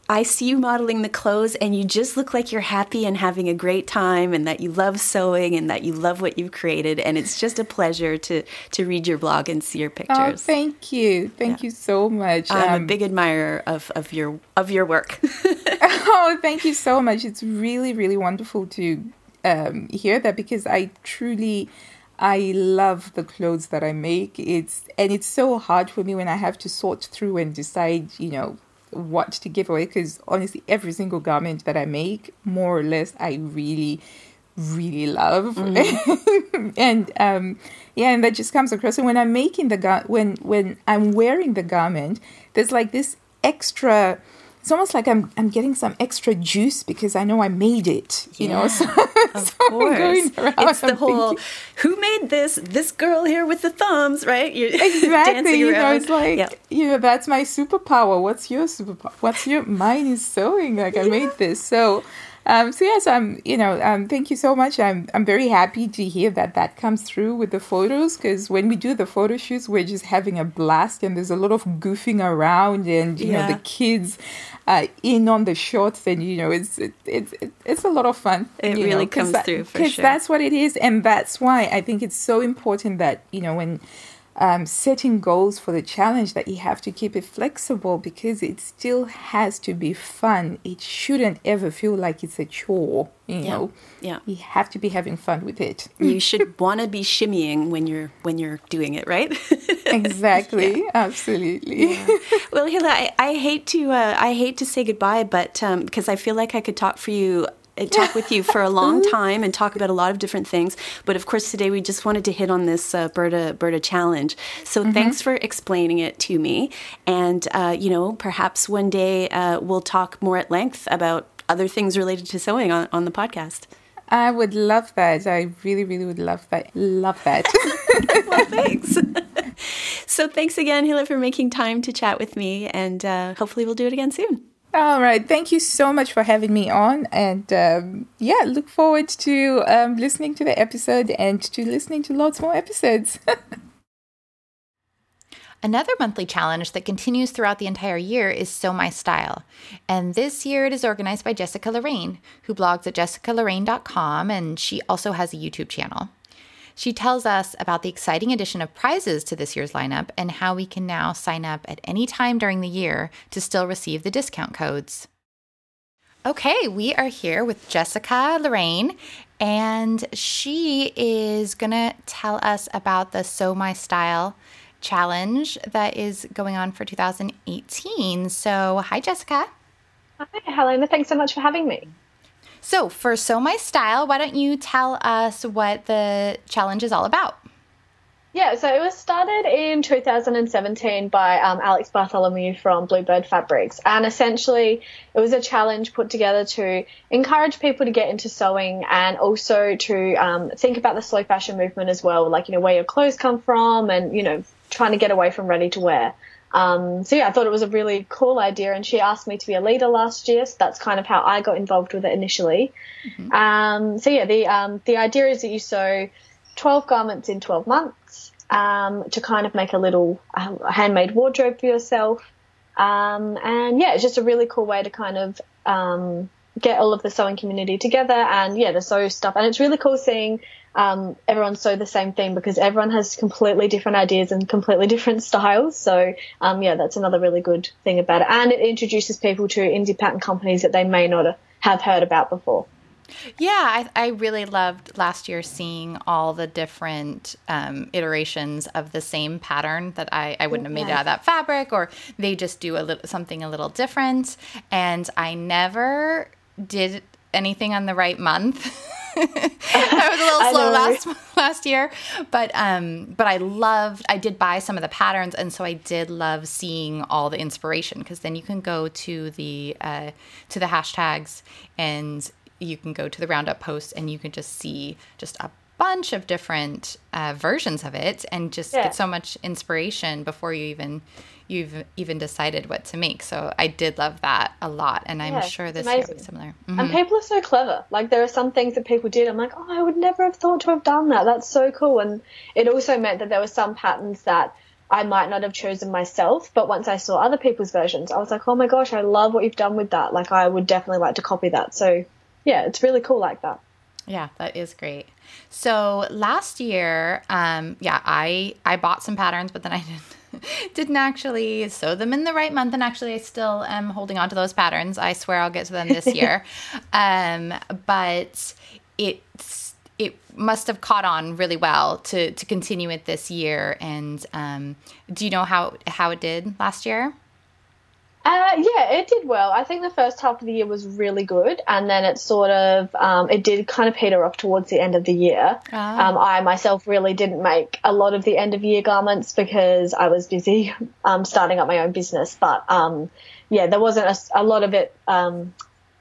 Speaker 1: I, see you modeling the clothes, and you just look like you're happy and having a great time, and that you love sewing, and that you love what you've created, and it's just a pleasure to to read your blog and see your pictures.
Speaker 4: Oh,
Speaker 1: pictures.
Speaker 4: thank you, thank you so much.
Speaker 1: I'm
Speaker 4: Um,
Speaker 1: a big admirer of, of your of your work. [laughs]
Speaker 4: oh, thank you so much. It's really, really wonderful to um, hear that because I truly, I love the clothes that I make. It's and it's so hard for me when I have to sort through and decide, you know, what to give away. Because honestly, every single garment that I make, more or less, I really, really love. [laughs] and um, yeah, and that just comes across. And when I'm making the gar- when when I'm wearing the garment, there's like this extra. It's almost like I'm I'm getting some extra juice because I know I made it. You know, [laughs] so,
Speaker 1: Of [laughs]
Speaker 4: so I'm
Speaker 1: course.
Speaker 4: going around,
Speaker 1: It's the [laughs]
Speaker 4: I'm
Speaker 1: whole
Speaker 4: thinking-
Speaker 1: who made this? This girl here with the thumbs, right? You're
Speaker 4: exactly. You know, it's like
Speaker 1: Yeah.
Speaker 4: you know that's my superpower. What's your superpower? What's your mine is sewing. Like I made this. So, um, so yes, I'm. You know, um, thank you so much. I'm. I'm very happy to hear that that comes through with the photos because when we do the photo shoots, we're just having a blast and there's a lot of goofing around and you know the kids. Uh, in on the shots and you know it's it, it's it, it's a lot of fun
Speaker 1: It really
Speaker 4: know,
Speaker 1: comes
Speaker 4: that-
Speaker 1: through for sure.
Speaker 4: that's what it is and that's why i think it's so important that you know when um, setting goals for the challenge that you have to keep it flexible because it still has to be fun it shouldn't ever feel like it's a chore you
Speaker 1: Yeah.
Speaker 4: know
Speaker 1: Yeah.
Speaker 4: you have to be having fun with it
Speaker 1: You [laughs] should want to be shimmying when you're when you're doing it, right? [laughs]
Speaker 4: exactly absolutely [laughs]
Speaker 1: well, Hila, I, I hate to uh, I hate to say goodbye, but um, because I feel like I could talk for you. Uh, Talk with you for a [laughs] long time and talk about a lot of different things, but of course today we just wanted to hit on this uh, Burda Burda challenge. So thanks for explaining it to me, and uh, you know perhaps one day uh, we'll talk more at length about other things related to sewing on, on the podcast.
Speaker 4: i would love that i really really would love that love that [laughs] [laughs]
Speaker 1: well, thanks. so thanks again, Hila, for making time to chat with me, and uh, hopefully we'll do it again soon.
Speaker 4: All right. Thank you so much for having me on. And um, yeah, look forward to um, listening to the episode and to listening to lots more episodes. [laughs]
Speaker 2: Another monthly challenge that continues throughout the entire year is Sew My Style. And this year it is organized by Jessica Lorraine, who blogs at jessicalorraine.com and she also has a YouTube channel. She tells us about the exciting addition of prizes to this year's lineup and how we can now sign up at any time during the year to still receive the discount codes. Okay, we are here with Jessica Lorraine, and she is going to tell us about the Sew My Style challenge that is going on for 2018. So, hi, Jessica.
Speaker 5: Hi, Helena. Thanks so much for having me.
Speaker 2: So, for Sew My Style, why don't you tell us what the challenge is all about?
Speaker 5: Yeah, so it was started in 2017 by um, Alex Bartholomew from Bluebird Fabrics. And essentially, it was a challenge put together to encourage people to get into sewing and also to um, think about the slow fashion movement as well, like, you know, where your clothes come from and, you know, trying to get away from ready to wear. Um, so yeah, I thought it was a really cool idea, and she asked me to be a leader last year. So that's kind of how I got involved with it initially. Um, so yeah, the um, the idea is that you sew 12 garments in 12 months um, to kind of make a little um, handmade wardrobe for yourself. Um, and yeah, it's just a really cool way to kind of um, get all of the sewing community together and yeah, the sew stuff. And it's really cool seeing um, everyone sew the same thing because everyone has completely different ideas and completely [laughs] different styles. So um, yeah, that's another really good thing about it, and it introduces people to indie pattern companies that they may not have heard about before.
Speaker 2: Yeah, I, I really loved last year seeing all the different um, iterations of the same pattern that I, I wouldn't have made it out of that fabric, or they just do a little something a little different. And I never did anything on the right month. [laughs] [laughs] I was a little slow last last year, but um, but I loved. I did buy some of the patterns, and so I did love seeing all the inspiration because then you can go to the uh, to the hashtags and you can go to the roundup post and you can just see just a bunch of different uh, versions of it and just yeah. get so much inspiration before you even you've even decided what to make. So I did love that a lot, and I'm sure this year will be similar.
Speaker 5: Mm-hmm. And people are so clever. Like there are some things that people did. I'm like, oh, I would never have thought to have done that. That's so cool. And it also meant that there were some patterns that I might not have chosen myself, but once I saw other people's versions, I was like, oh my gosh, I love what you've done with that. Like I would definitely like to copy that. So yeah, it's really cool like that.
Speaker 2: Yeah, that is great. So last year, um, yeah, I I bought some patterns, but then I [laughs] didn't didn't actually sew them in the right month, and actually, I still am holding on to those patterns. I swear I'll get to them this year, [laughs] um, but it's it must have caught on really well to to continue it this year. And um, do you know how how it did last year?
Speaker 5: Uh, yeah, it did well. I think the first half of the year was really good, and then it sort of um, it did kind of peter off towards the end of the year. Oh. Um, I myself really didn't make a lot of the end of year garments because I was busy [laughs] um, starting up my own business. But um, yeah, there wasn't a, a lot of it um,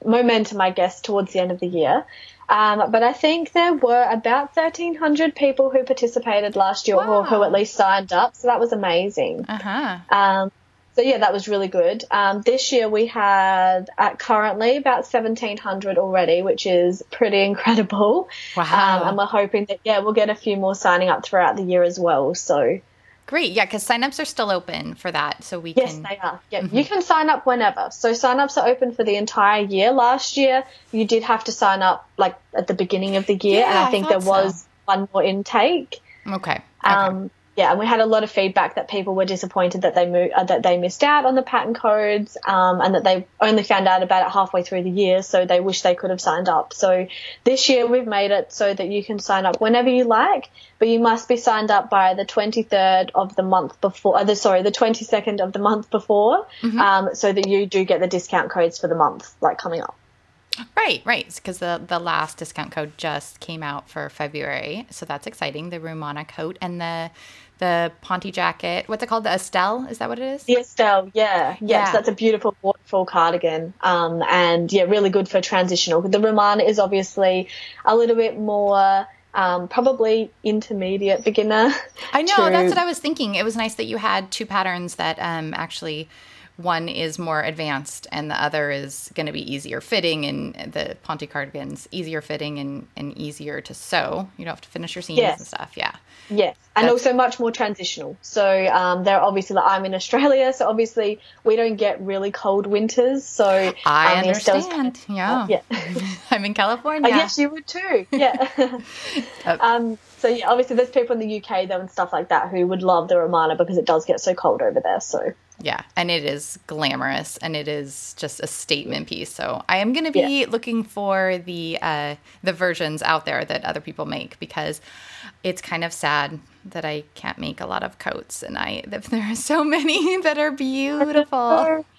Speaker 5: momentum, I guess, towards the end of the year. Um, but I think there were about 1,300 people who participated last year wow. or who at least signed up. So that was amazing. Uh-huh. Um, so yeah, that was really good. Um, this year we had at currently about 1700 already, which is pretty [laughs] incredible. Wow. Um, and we're hoping that, yeah, we'll get a few more signing up throughout the year as well. So
Speaker 2: Great. Yeah, because signups are still open for that. So we
Speaker 5: yes,
Speaker 2: can.
Speaker 5: Yes, they are. Yeah, mm-hmm. you can sign up whenever. So signups are open for the entire year. Last year, you did have to sign up like at the beginning of the year, yeah, and I think I there was so. one more intake.
Speaker 2: Okay. okay.
Speaker 5: Um, yeah, and we had a lot of feedback that people were disappointed that they mo- uh, that they missed out on the pattern codes, um, and that they only found out about it halfway through the year. So they wish they could have signed up. So this year we've made it so that you can sign up whenever you like, but you must be signed up by the 23rd of the month before. Uh, the, sorry, the 22nd of the month before, mm-hmm. um, so that you do get the discount codes for the month like coming up.
Speaker 2: Right, right. Because the the last discount code just came out for February, so that's exciting. The Rumana coat and the the Ponte jacket. What's it called? The Estelle? Is that what it is?
Speaker 5: The Estelle, yeah. Yes, yeah. that's a beautiful waterfall cardigan. Um, and yeah, really good for transitional. The Roman is obviously a little bit more. Um, probably intermediate beginner.
Speaker 2: I know, [laughs] to... that's what I was thinking. It was nice that you had two patterns that um, actually one is more advanced and the other is going to be easier fitting and the Ponte cardigan's easier fitting and, and easier to sew. You don't have to finish your seams yes. and stuff. Yeah.
Speaker 5: Yes. And That's... also much more transitional. So um, they're obviously, like, I'm in Australia, so obviously we don't get really cold winters. So
Speaker 2: I um, understand. yeah. yeah. [laughs] [laughs] I'm in California.
Speaker 5: I guess you would too. Yeah. [laughs] Um, so yeah, obviously there's people in the UK though and stuff like that who would love the Rumana because it does get so cold over there. So
Speaker 2: yeah, and it is glamorous and it is just a statement piece. So I am going to be yeah. looking for the uh, the versions out there that other people make because it's kind of sad that I can't make a lot of coats, and I [laughs] there are so many [laughs] that are beautiful. [laughs]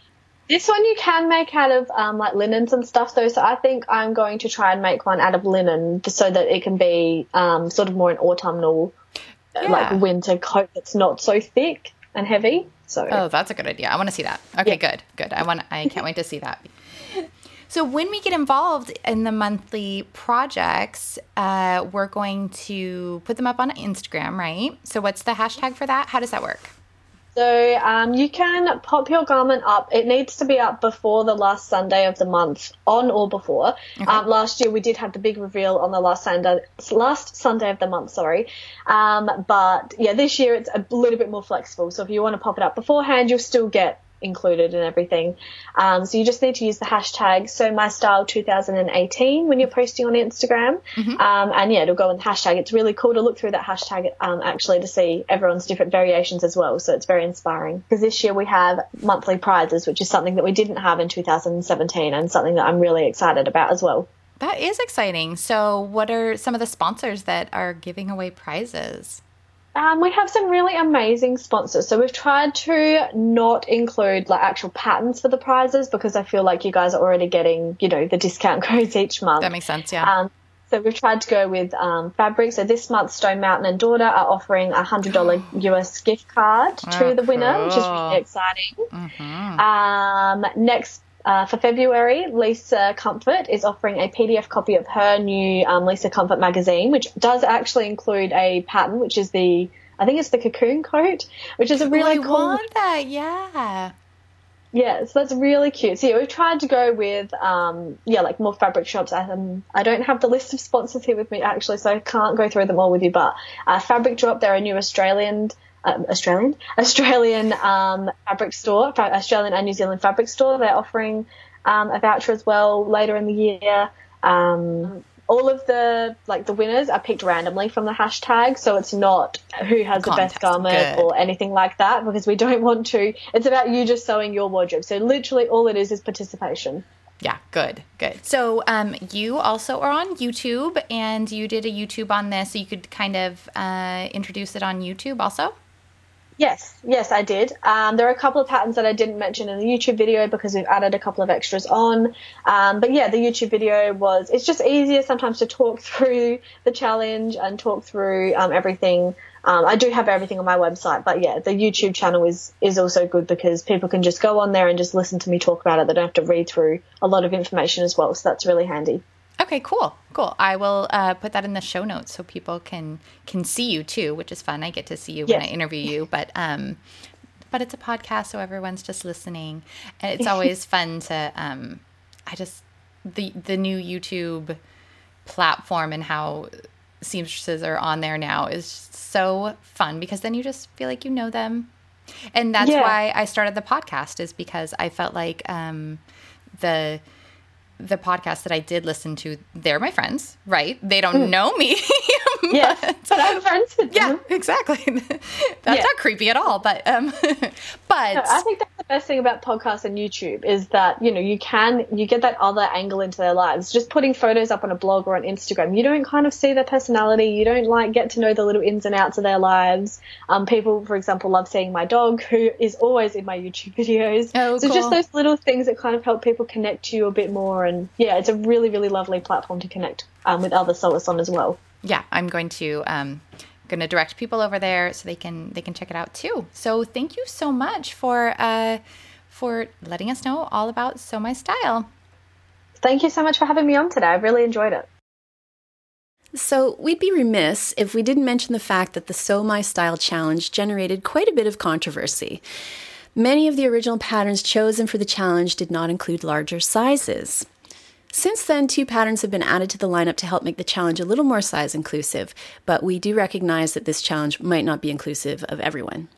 Speaker 5: This one you can make out of um, like linens and stuff though, so I think I'm going to try and make one out of linen so that it can be um, sort of more an autumnal, yeah. like winter coat that's not so thick and heavy. So
Speaker 2: oh, that's a good idea. I want to see that. Okay, yeah. good, good. I want. I can't wait to see that. [laughs] So when we get involved in the monthly projects, uh, we're going to put them up on Instagram, right? So what's the hashtag for that? How does that work?
Speaker 5: So um, you can pop your garment up. It needs to be up before the last Sunday of the month, on or before. Okay. Um, last year we did have the big reveal on the last Sunday, last Sunday of the month. Sorry, um, but yeah, this year it's a little bit more flexible. So if you want to pop it up beforehand, you'll still get included and everything. Um, so you just need to use the hashtag Sew My Style 2018 when you're posting on Instagram.
Speaker 2: Mm-hmm.
Speaker 5: Um, and yeah, it'll go in the hashtag. It's really cool to look through that hashtag um, actually to see everyone's different variations as well. So it's very inspiring. Because this year we have monthly prizes, which is something that we didn't have in 2017 and something that I'm really excited about as well.
Speaker 2: That is exciting. So, what are some of the sponsors that are giving away prizes?
Speaker 5: Um, we have some really amazing sponsors. So we've tried to not include like actual patterns for the prizes because I feel like you guys are already getting, you know, the discount [laughs] codes each month.
Speaker 2: That makes sense, yeah.
Speaker 5: Um, so we've tried to go with um, fabric. So this month, Stone Mountain and Daughter are offering a hundred dollar [gasps] US gift card to
Speaker 2: Oh,
Speaker 5: the winner, which is really exciting.
Speaker 2: Mhm.
Speaker 5: Um, next. Uh, for February, Lisa Comfort is offering a PDF copy of her new um, Lisa Comfort magazine, which does actually include a pattern, which is the I think it's the cocoon coat, which is a really
Speaker 2: oh, I
Speaker 5: cool.
Speaker 2: want that, yeah.
Speaker 5: Yeah, so that's really cute. So yeah, we've tried to go with um, yeah, like more fabric shops. I, um, I don't have the list of sponsors here with me actually, so I can't go through them all with you. But uh, Fabric Drop, they're a new Australian. Um, Australian, [laughs] Australian um, fabric store, Australian and New Zealand fabric store. They're offering um, a voucher as well later in the year. Um, all of the like the winners are picked randomly from the hashtag, so it's not who has the best garment
Speaker 2: good.
Speaker 5: or anything like that because we don't [laughs] want to. It's about you just sewing your wardrobe. So literally, all it is is participation.
Speaker 2: Yeah, good, good. So, um, you also are on YouTube, and you did a YouTube on this, so you could kind of uh, introduce it on YouTube also.
Speaker 5: Yes, yes, I did. Um, there are a couple of patterns that I didn't mention in the YouTube video because we've added a couple of extras on. Um, but yeah, the YouTube video was, it's just easier sometimes to talk [laughs] through the challenge and talk through um, everything. Um, I do have everything on my website, but yeah, the YouTube channel is, is also good because people can just go on there and just listen to me talk about it. They don't have to read through a lot of information as well. So that's really handy.
Speaker 2: Okay, cool, cool. I will uh, put that in the show notes so people can can see you too, which is fun. I get to see you when I interview you, but um, but it's a podcast, so everyone's just listening, and it's [laughs] always fun to um, I just the the new YouTube platform and how seamstresses are on there now is so fun because then you just feel like you know them and that's
Speaker 5: Yeah.
Speaker 2: why I started the podcast is because I felt like um, the the podcast that I did listen to, they're my friends, right? They don't hmm. know me. [laughs]
Speaker 5: Yes, [laughs] but I'm friends with
Speaker 2: yeah,
Speaker 5: them.
Speaker 2: exactly. [laughs] That's
Speaker 5: Yeah.
Speaker 2: not creepy at all, but um [laughs] but
Speaker 5: I think that's the best thing about podcasts and YouTube is that you know you can you get that other angle into their lives. Just putting photos up on a blog or on Instagram, you don't kind of see their personality. You don't like get to know the little ins and outs of their lives. Um, people, for example, love seeing my dog, who is always in my YouTube videos.
Speaker 2: Oh,
Speaker 5: so
Speaker 2: cool.
Speaker 5: just those little things that kind of help people connect to you a bit more. And yeah, it's a really really lovely platform to connect um, with other sewers on as well.
Speaker 2: Yeah, I'm going to um going to direct people over there so they can they can check it out too. So thank you so much for uh for letting us know all about Sew My Style.
Speaker 5: Thank you so much for having me on today. I really enjoyed it.
Speaker 1: So, we'd be remiss if we didn't mention the fact that the Sew My Style Challenge generated quite a bit of controversy. Many of the original patterns chosen for the challenge did not include larger sizes. Since then, two patterns have been added to the lineup to help make the challenge a little more size inclusive, but we do recognize that this challenge might not be inclusive of everyone.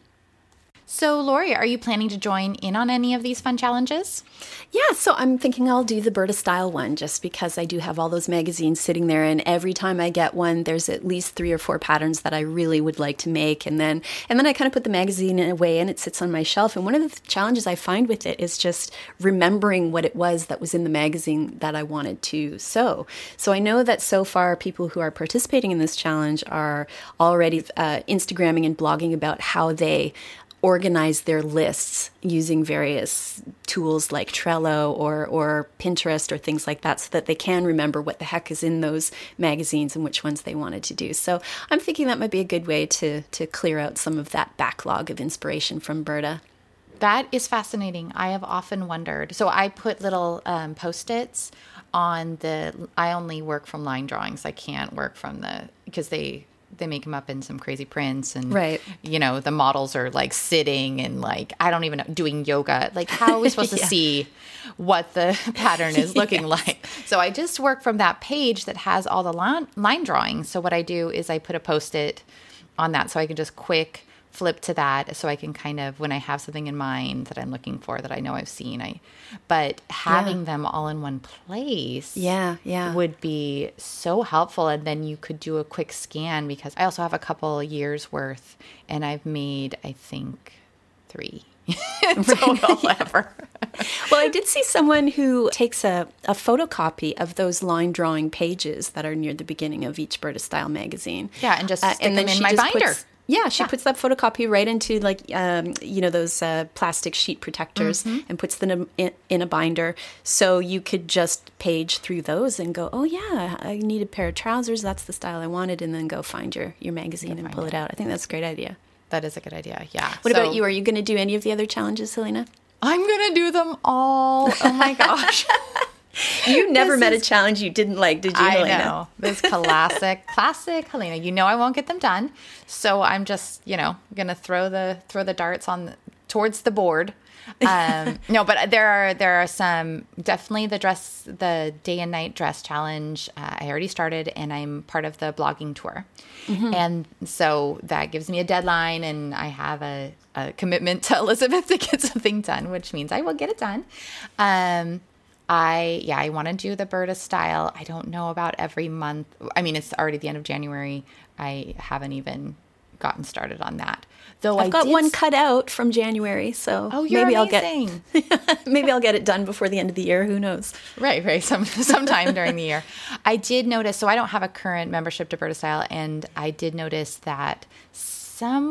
Speaker 2: So Lori, are you planning to join in on any of these fun challenges?
Speaker 1: Yeah, so I'm thinking I'll do the Burda style one just because I do have all those magazines sitting there and every time I get one there's at least 3 or 4 patterns that I really would like to make and then and then I kind of put the magazine away and it sits on my shelf and one of the challenges I find with it is just remembering what it was that was in the magazine that I wanted to sew. So I know that so far people who are participating in this challenge are already uh, Instagramming and blogging about how they organize their lists using various tools like Trello or, or Pinterest or things like that so that they can remember what the heck is in those magazines and which ones they wanted to do. So I'm thinking that might be a good way to, to clear out some of that backlog of inspiration from Burda.
Speaker 2: That is fascinating. I have often wondered. So I put little um, post-its on the. I only work from line drawings. I can't work from the because they they make them up in some crazy prints and
Speaker 1: Right.
Speaker 2: You know the models are like sitting and like I don't even know doing yoga. Like how are we supposed to [laughs] see what the [laughs] pattern is looking [laughs] like? So I just work from that page that has all the line line drawings. So what I do is I put a post-it on that so I can just quick flip to that so I can kind of when I have something in mind that I'm looking for that I know I've seen I but having yeah. them all in one place
Speaker 1: yeah yeah
Speaker 2: would be so helpful and then you could do a quick scan because I also have a couple years worth and I've made I think 3 [laughs] [laughs] total [laughs] yeah. ever.
Speaker 1: well, I did see someone who takes a, a photocopy of those line drawing pages that are near the beginning of each Burda Style magazine.
Speaker 2: Yeah, and just uh, and then in my binder.
Speaker 1: Puts, yeah, she yeah. puts that photocopy right into like um, you know those uh, plastic sheet protectors mm-hmm. and puts them in, in, a binder. So you could just page through those and go, oh yeah, I need a pair of trousers. That's the style I wanted, and then go find your your magazine and pull it. it out. I think that's a great idea.
Speaker 2: That is a good idea. Yeah.
Speaker 1: What so, about you? Are you going to do any of the other challenges, Helena?
Speaker 2: I'm going to do them all. Oh my [laughs] gosh. [laughs]
Speaker 1: you never this met is, a challenge you didn't like, did you, I Helena? know.
Speaker 2: This classic, [laughs] classic Helena. You know I won't get them done. So I'm just, you know, going to throw the throw the darts on towards the board um, [laughs] no, but there are there are some definitely the dress the day and night dress challenge. Uh, I already started, and I'm part of the blogging tour, mm-hmm. and so that gives me a deadline, and I have a, a commitment to Elizabeth to get something done, which means I will get it done. Um, I yeah, I want to do the Burda style. I don't know about every month. I mean, it's already the end of January. I haven't even gotten started on that.
Speaker 1: Though I've I got one cut out from January, so
Speaker 2: oh, maybe amazing.
Speaker 1: I'll get [laughs] maybe I'll get it done before the end of the year. Who knows?
Speaker 2: Right, right. Some [laughs] sometime during the year. I did notice. So I don't have a current membership to Burda Style, and I did notice that someone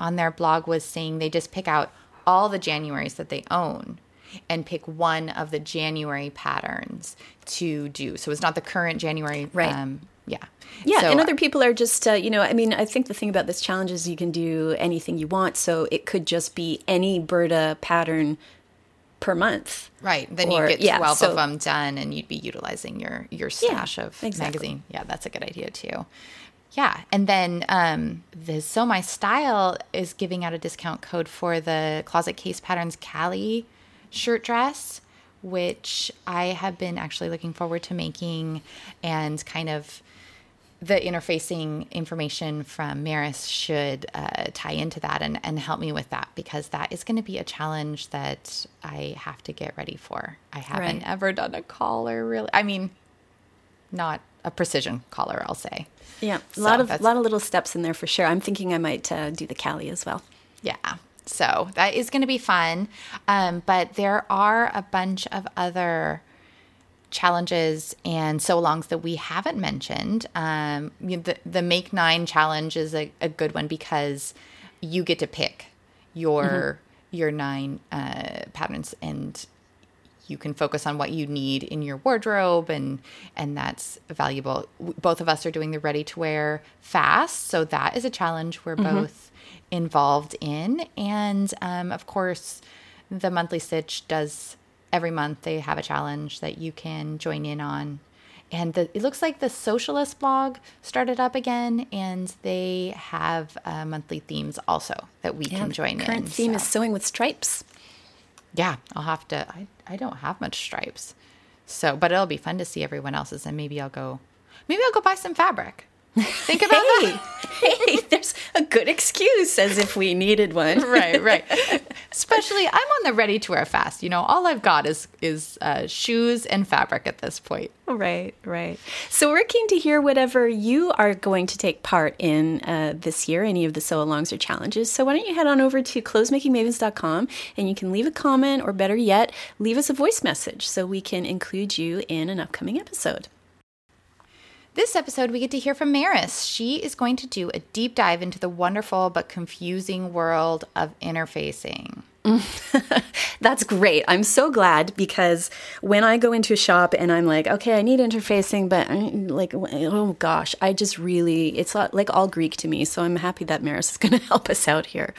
Speaker 2: on their blog was saying they just pick out all the Januaries that they own and pick one of the January patterns to do. So it's not the current January
Speaker 1: right.
Speaker 2: Um, yeah.
Speaker 1: Yeah, so, and other people are just, uh, you know, I mean, I think the thing about this challenge is you can do anything you want. So it could just be any Burda pattern per month.
Speaker 2: Right. Then or, you get 12 yeah, so, of them done and you'd be utilizing your, your stash yeah, of exactly. magazine. Yeah, that's a good idea too. Yeah. And then um, the Sew My Style is giving out a discount code for the Closet Case Patterns Kalle shirt dress which I have been actually looking forward to making and kind of the interfacing information from Maris should uh, tie into that and, and help me with that because that is going to be a challenge that I have to get ready for. I haven't right. ever done a collar really. I mean, not a precision collar, I'll say.
Speaker 1: Yeah, a so lot of a lot of little steps in there for sure. I'm thinking I might uh, do the Kalle as well.
Speaker 2: Yeah, so that is going to be fun. Um, but there are a bunch of other challenges and so longs that we haven't mentioned. Um, the, the Make Nine challenge is a, a, good one because you get to pick your mm-hmm. your nine uh, patterns and you can focus on what you need in your wardrobe and and that's valuable both of us are doing the ready to wear fast so that is a challenge we're mm-hmm. both involved in and um, of course the monthly stitch does every month they have a challenge that you can join in on. And the, it looks like the Sewcialist blog started up again, and they have uh, monthly themes also that we yeah, can join
Speaker 1: current in. Current theme so. is sewing with stripes.
Speaker 2: Yeah, I'll have to. I, I don't have much stripes, so but it'll be fun to see everyone else's, and maybe I'll go. Maybe I'll go buy some fabric. Think about
Speaker 1: hey, that. [laughs] hey, there's a good excuse as if we needed one. [laughs]
Speaker 2: right, right. Especially, I'm on the ready to wear fast. You know, all I've got is is uh, shoes and fabric at this point.
Speaker 1: Right, right. So we're keen to hear whatever you are going to take part in uh, this year, any of the sew alongs or challenges. So why don't you head on over to clothesmakingmavens.com and you can leave a comment, or better yet, leave us a voice message so we can include you in an upcoming episode.
Speaker 2: This episode, we get to hear from Maris. She is going to do a deep dive into the wonderful but confusing world of interfacing. [laughs]
Speaker 1: That's great. I'm so glad because when I go into a shop and I'm like, okay, I need interfacing, but like, oh gosh, I just really, it's like all Greek to me. So I'm happy that Maris is [laughs] going to help us out here.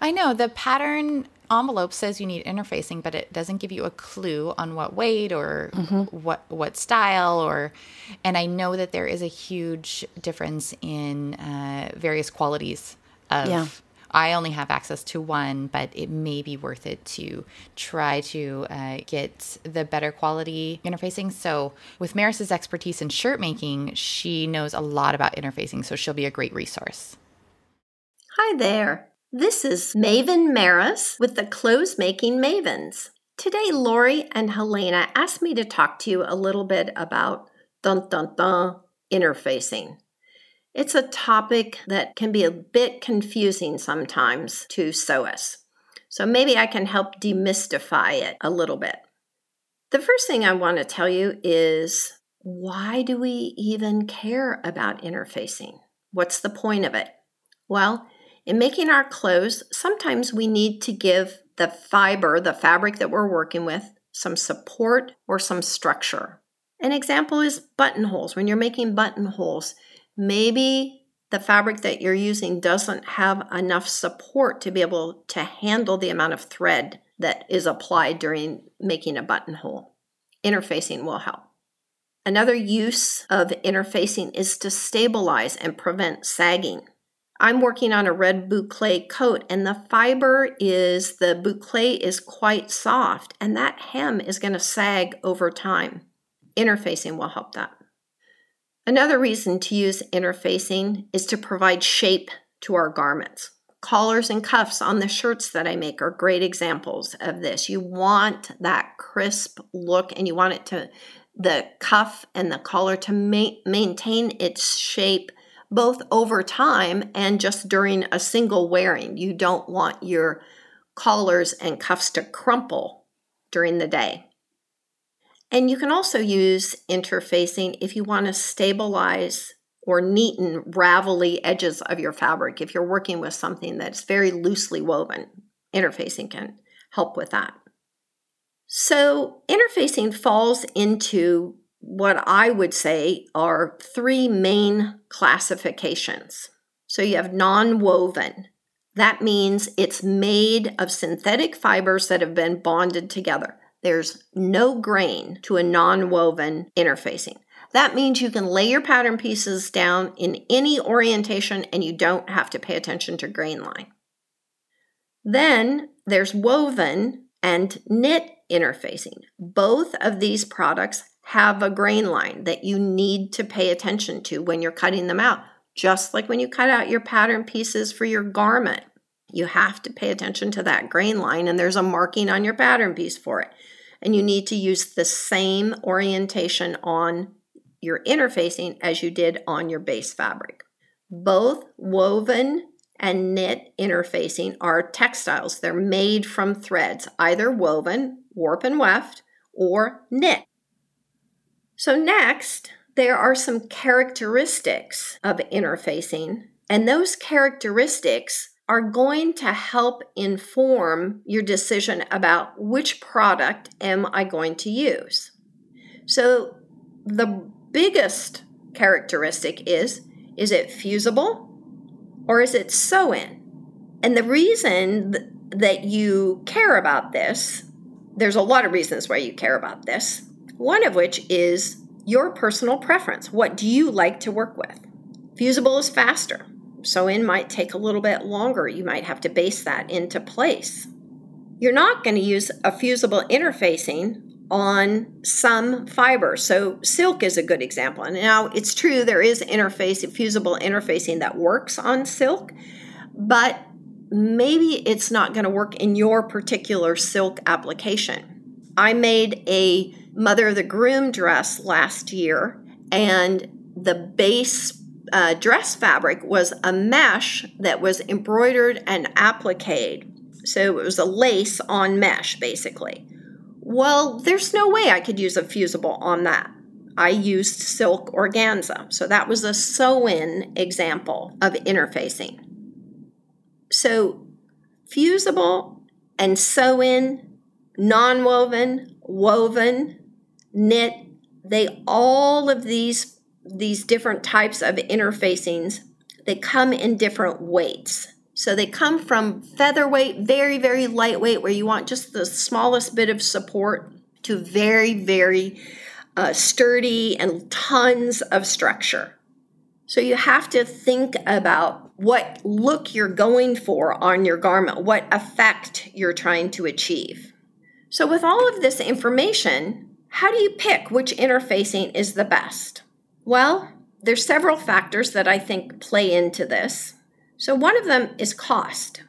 Speaker 2: I know the pattern envelope says you need interfacing, but it doesn't give you a clue on what weight or mm-hmm. what what style or. And I know that there is a huge difference in uh, various qualities of. Yeah. I only have access to one, but it may be worth it to try to uh, get the better quality interfacing. So, with Maris's expertise in shirt making, she knows a lot about interfacing, so she'll be a great resource.
Speaker 6: Hi there. This is Maven Maris with the Clothes Making Mavens. Today, Lori and Helena asked me to talk to you a little bit about dun dun dun interfacing. It's a topic that can be a bit confusing sometimes to sewists. So maybe I can help demystify it a little bit. The first thing I want to tell you is why do we even care about interfacing? What's the point of it? Well, in making our clothes, sometimes we need to give the fiber, the fabric that we're working with, some support or some structure. An example is buttonholes. When you're making buttonholes, maybe the fabric that you're using doesn't have enough support to be able to handle the amount of thread that is applied during making a buttonhole. Interfacing will help. Another use of interfacing is to stabilize and prevent sagging. I'm working on a red boucle coat and the fiber is the boucle is quite soft and that hem is going to sag over time. Interfacing will help that. Another reason to use interfacing is to provide shape to our garments. Collars and cuffs on the shirts that I make are great examples of this. You want that crisp look and you want it to the cuff and the collar to ma- maintain its shape both over time and just during a single wearing. You don't want your collars and cuffs to crumple during the day. And you can also use interfacing if you want to stabilize or neaten ravelly edges of your fabric. If you're working with something that's very loosely woven, interfacing can help with that. So, interfacing falls into what I would say are three main classifications. So you have non woven. That means it's made of synthetic fibers that have been bonded together. There's no grain to a non woven interfacing. That means you can lay your pattern pieces down in any orientation and you don't have to pay attention to grain line. Then there's woven and knit interfacing. Both of these products have a grain line that you need to pay attention to when you're cutting them out. Just like when you cut out your pattern pieces for your garment, you have to pay attention to that grain line, and there's a marking on your pattern piece for it. And you need to use the same orientation on your interfacing as you did on your base fabric. Both woven and knit interfacing are textiles. They're made from threads, either woven, warp and weft, or knit. So, next, there are some characteristics of interfacing, and those characteristics are going to help inform your decision about which product am I going to use. So, the biggest characteristic is is it fusible or is it sew in? And the reason th- that you care about this, there's a lot of reasons why you care about this. One of which is your personal preference. What do you like to work with? Fusible is faster. Sew in might take a little bit longer. You might have to base that into place. You're not going to use a fusible interfacing on some fiber. So silk is a good example. And now it's true there is interface fusible interfacing that works on silk, but maybe it's not going to work in your particular silk application. I made a Mother of the Groom dress last year, and the base uh, dress fabric was a mesh that was embroidered and appliqued. So it was a lace on mesh, basically. Well, there's no way I could use a fusible on that. I used silk organza. So that was a sew in example of interfacing. So fusible and sew in, non woven, woven, knit, they all of these these different types of interfacings, they come in different weights. So they come from featherweight, very, very lightweight, where you want just the smallest bit of support, to very, very uh, sturdy and tons of structure. So you have to think about what look you're going for on your garment, what effect you're trying to achieve. So, with all of this information, how do you pick which interfacing is the best? Well, there's several factors that I think play into this. So, one of them is cost.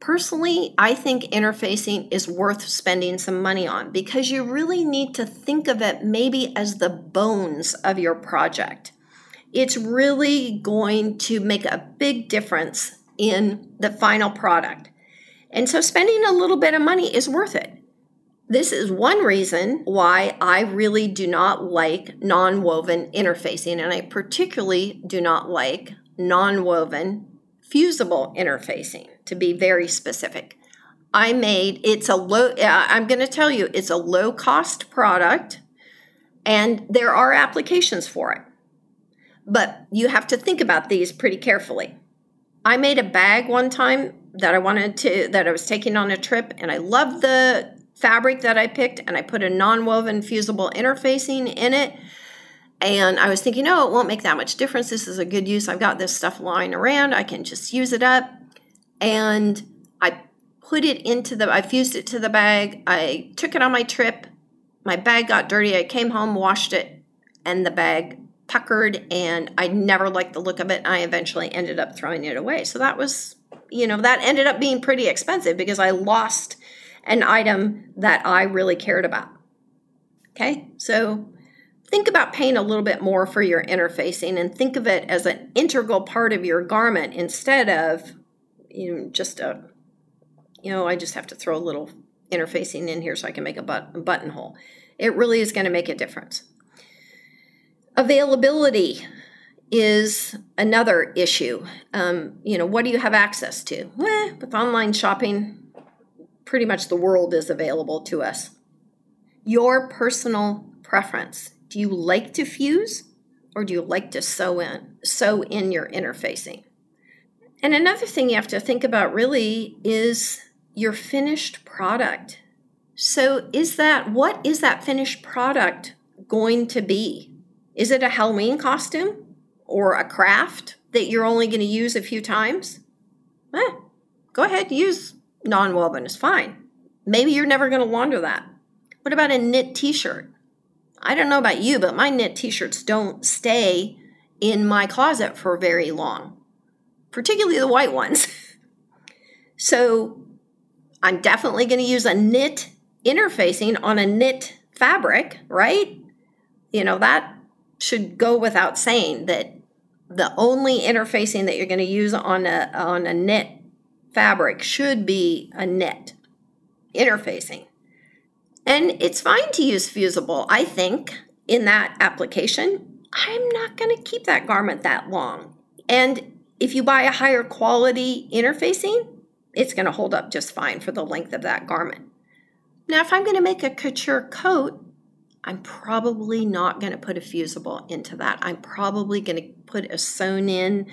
Speaker 6: Personally, I think interfacing is worth spending some money on because you really need to think of it maybe as the bones of your project. It's really going to make a big difference in the final product. And so spending a little bit of money is worth it. This is one reason why I really do not like non woven interfacing, and I particularly do not like non woven fusible interfacing, to be very specific. I made it's a low, uh, I'm going to tell you, it's a low cost product, and there are applications for it. But you have to think about these pretty carefully. I made a bag one time that I wanted to, that I was taking on a trip, and I loved the fabric that I picked, and I put a non woven fusible interfacing in it. And I was thinking, oh, it won't make that much difference. This is a good use. I've got this stuff lying around. I can just use it up. And I put it into the, I fused it to the bag. I took it on my trip. My bag got dirty. I came home, washed it, and the bag puckered. And I never liked the look of it. I eventually ended up throwing it away. So that was, you know, that ended up being pretty expensive because I lost an item that I really cared about. Okay, so think about paying a little bit more for your interfacing and think of it as an integral part of your garment instead of you know just a you know I just have to throw a little interfacing in here so I can make a, but- a buttonhole. It really is going to make a difference. Availability is another issue. Um, you know, what do you have access to? With online shopping, pretty much the world is available to us. Your personal preference. Do you like to fuse or do you like to sew in sew in your interfacing? And another thing you have to think about really is your finished product. So is that what is that finished product going to be? Is it a Halloween costume or a craft that you're only going to use a few times? Eh, go ahead, use non woven is fine. Maybe you're never going to launder that. What about a knit t shirt? I don't know about you, but my knit t shirts don't stay in my closet for very long, particularly the white ones. [laughs] so I'm definitely going to use a knit interfacing on a knit fabric, right? You know, that should go without saying that the only interfacing that you're going to use on a on a knit fabric should be a knit interfacing. And it's fine to use fusible, I think, in that application. I'm not going to keep that garment that long. And if you buy a higher quality interfacing, it's going to hold up just fine for the length of that garment. Now, if I'm going to make a couture coat, I'm probably not going to put a fusible into that. I'm probably going to put a sewn in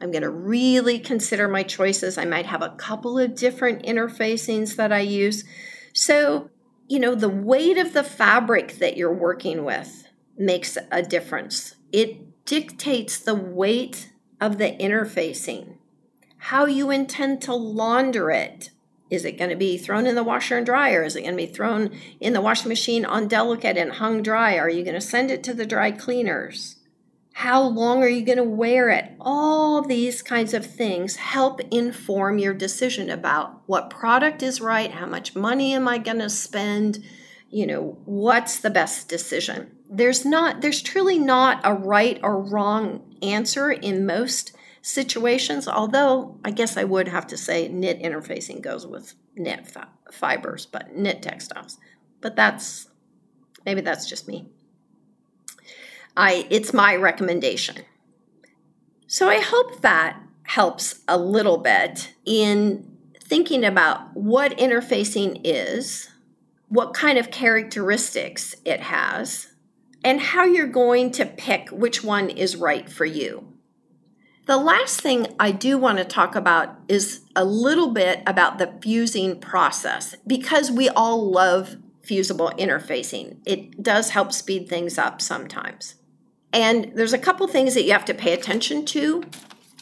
Speaker 6: I'm going to really consider my choices. I might have a couple of different interfacings that I use. So, you know, the weight of the fabric that you're working with makes a difference. It dictates the weight of the interfacing, how you intend to launder it. Is it going to be thrown in the washer and dryer? Is it going to be thrown in the washing machine on delicate and hung dry? Are you going to send it to the dry cleaners? How long are you going to wear it? All these kinds of things help inform your decision about what product is right, how much money am I going to spend, you know, what's the best decision. There's not there's truly not a right or wrong answer in most situations, although I guess I would have to say knit interfacing goes with knit fibers, but knit textiles. But that's maybe that's just me. I it's my recommendation. So I hope that helps a little bit in thinking about what interfacing is, what kind of characteristics it has, and how you're going to pick which one is right for you. The last thing I do want to talk about is a little bit about the fusing process because we all love fusible interfacing. It does help speed things up sometimes. And there's a couple things that you have to pay attention to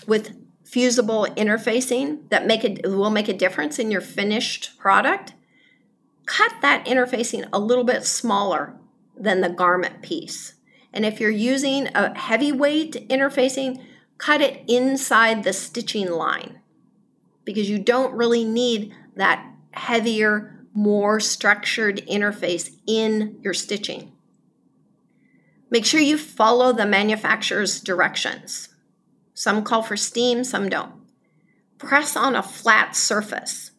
Speaker 6: with fusible interfacing that make it will make a difference in your finished product. Cut that interfacing a little bit smaller than the garment piece. And if you're using a heavyweight interfacing, cut it inside the stitching line because you don't really need that heavier, more structured interface in your stitching. Make sure you follow the manufacturer's directions. Some call for steam, some don't. Press on a flat surface.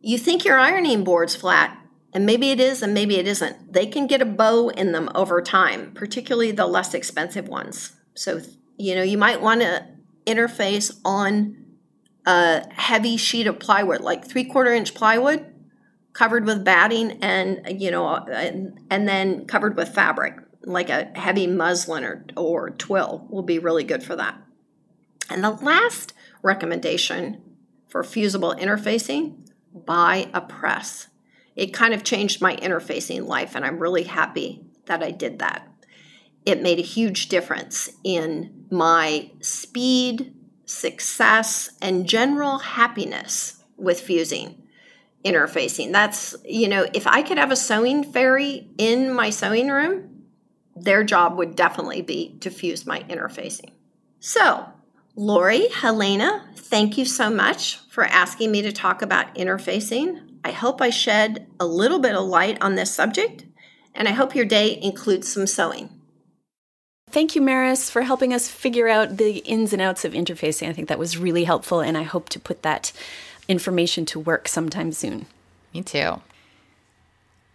Speaker 6: You think your ironing board's flat, and maybe it is and maybe it isn't. They can get a bow in them over time, particularly the less expensive ones. So, you know, you might want to interface on a heavy sheet of plywood, like three quarter inch plywood, covered with batting and, you know, and, and then covered with fabric like a heavy muslin or, or twill will be really good for that. And the last recommendation for fusible interfacing buy a press. It kind of changed my interfacing life, and I'm really happy that I did that. It made a huge difference in my speed, success, and general happiness with fusing interfacing. That's, you know, if I could have a sewing fairy in my sewing room, their job would definitely be to fuse my interfacing. So, Lori, Helena, thank you so much for asking me to talk about interfacing. I hope I shed a little bit of light on this subject, and I hope your day includes some sewing.
Speaker 1: Thank you, Maris, for helping us figure out the ins and outs of interfacing. I think that was really helpful, and I hope to put that information to work sometime soon.
Speaker 2: Me too.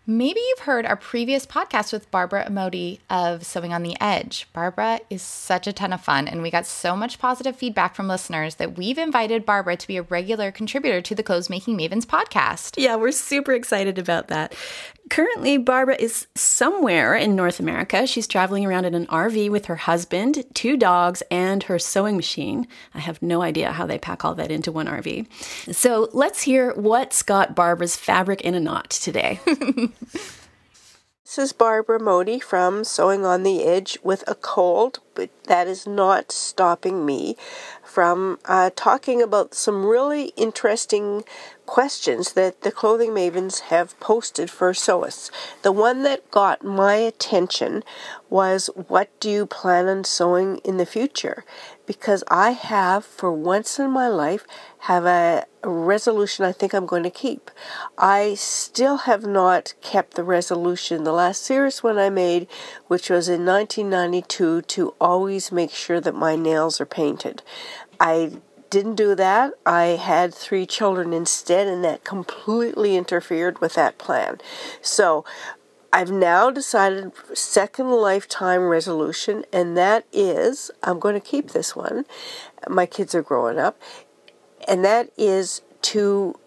Speaker 2: Maybe you've heard our previous podcast with Barbara Emodi of Sewing on the Edge. Barbara is such a ton of fun, and we got so much positive feedback from listeners that we've invited Barbara to be a regular contributor to the Clothes Making Mavens podcast.
Speaker 1: Yeah, we're super excited about that. Currently, Barbara is somewhere in North America. She's traveling around in an RV with her husband, two dogs, and her sewing machine. I have no idea how they pack all that into one RV. So let's hear what's got Barbara's fabric in a knot today. [laughs]
Speaker 7: This is Barbara Emodi from Sewing on the Edge with a cold, but that is not stopping me from uh, talking about some really interesting questions that the clothing mavens have posted for sewists. The one that got my attention was what do you plan on sewing in the future? Because I have, for once in my life, have a, a resolution I think I'm going to keep. I still have not kept the resolution. The last serious one I made, which was in 1992, to always make sure that my nails are painted. I didn't do that. I had three children instead, and that completely interfered with that plan. So I've now decided second lifetime resolution, and that is I'm going to keep this one. My kids are growing up, and that is to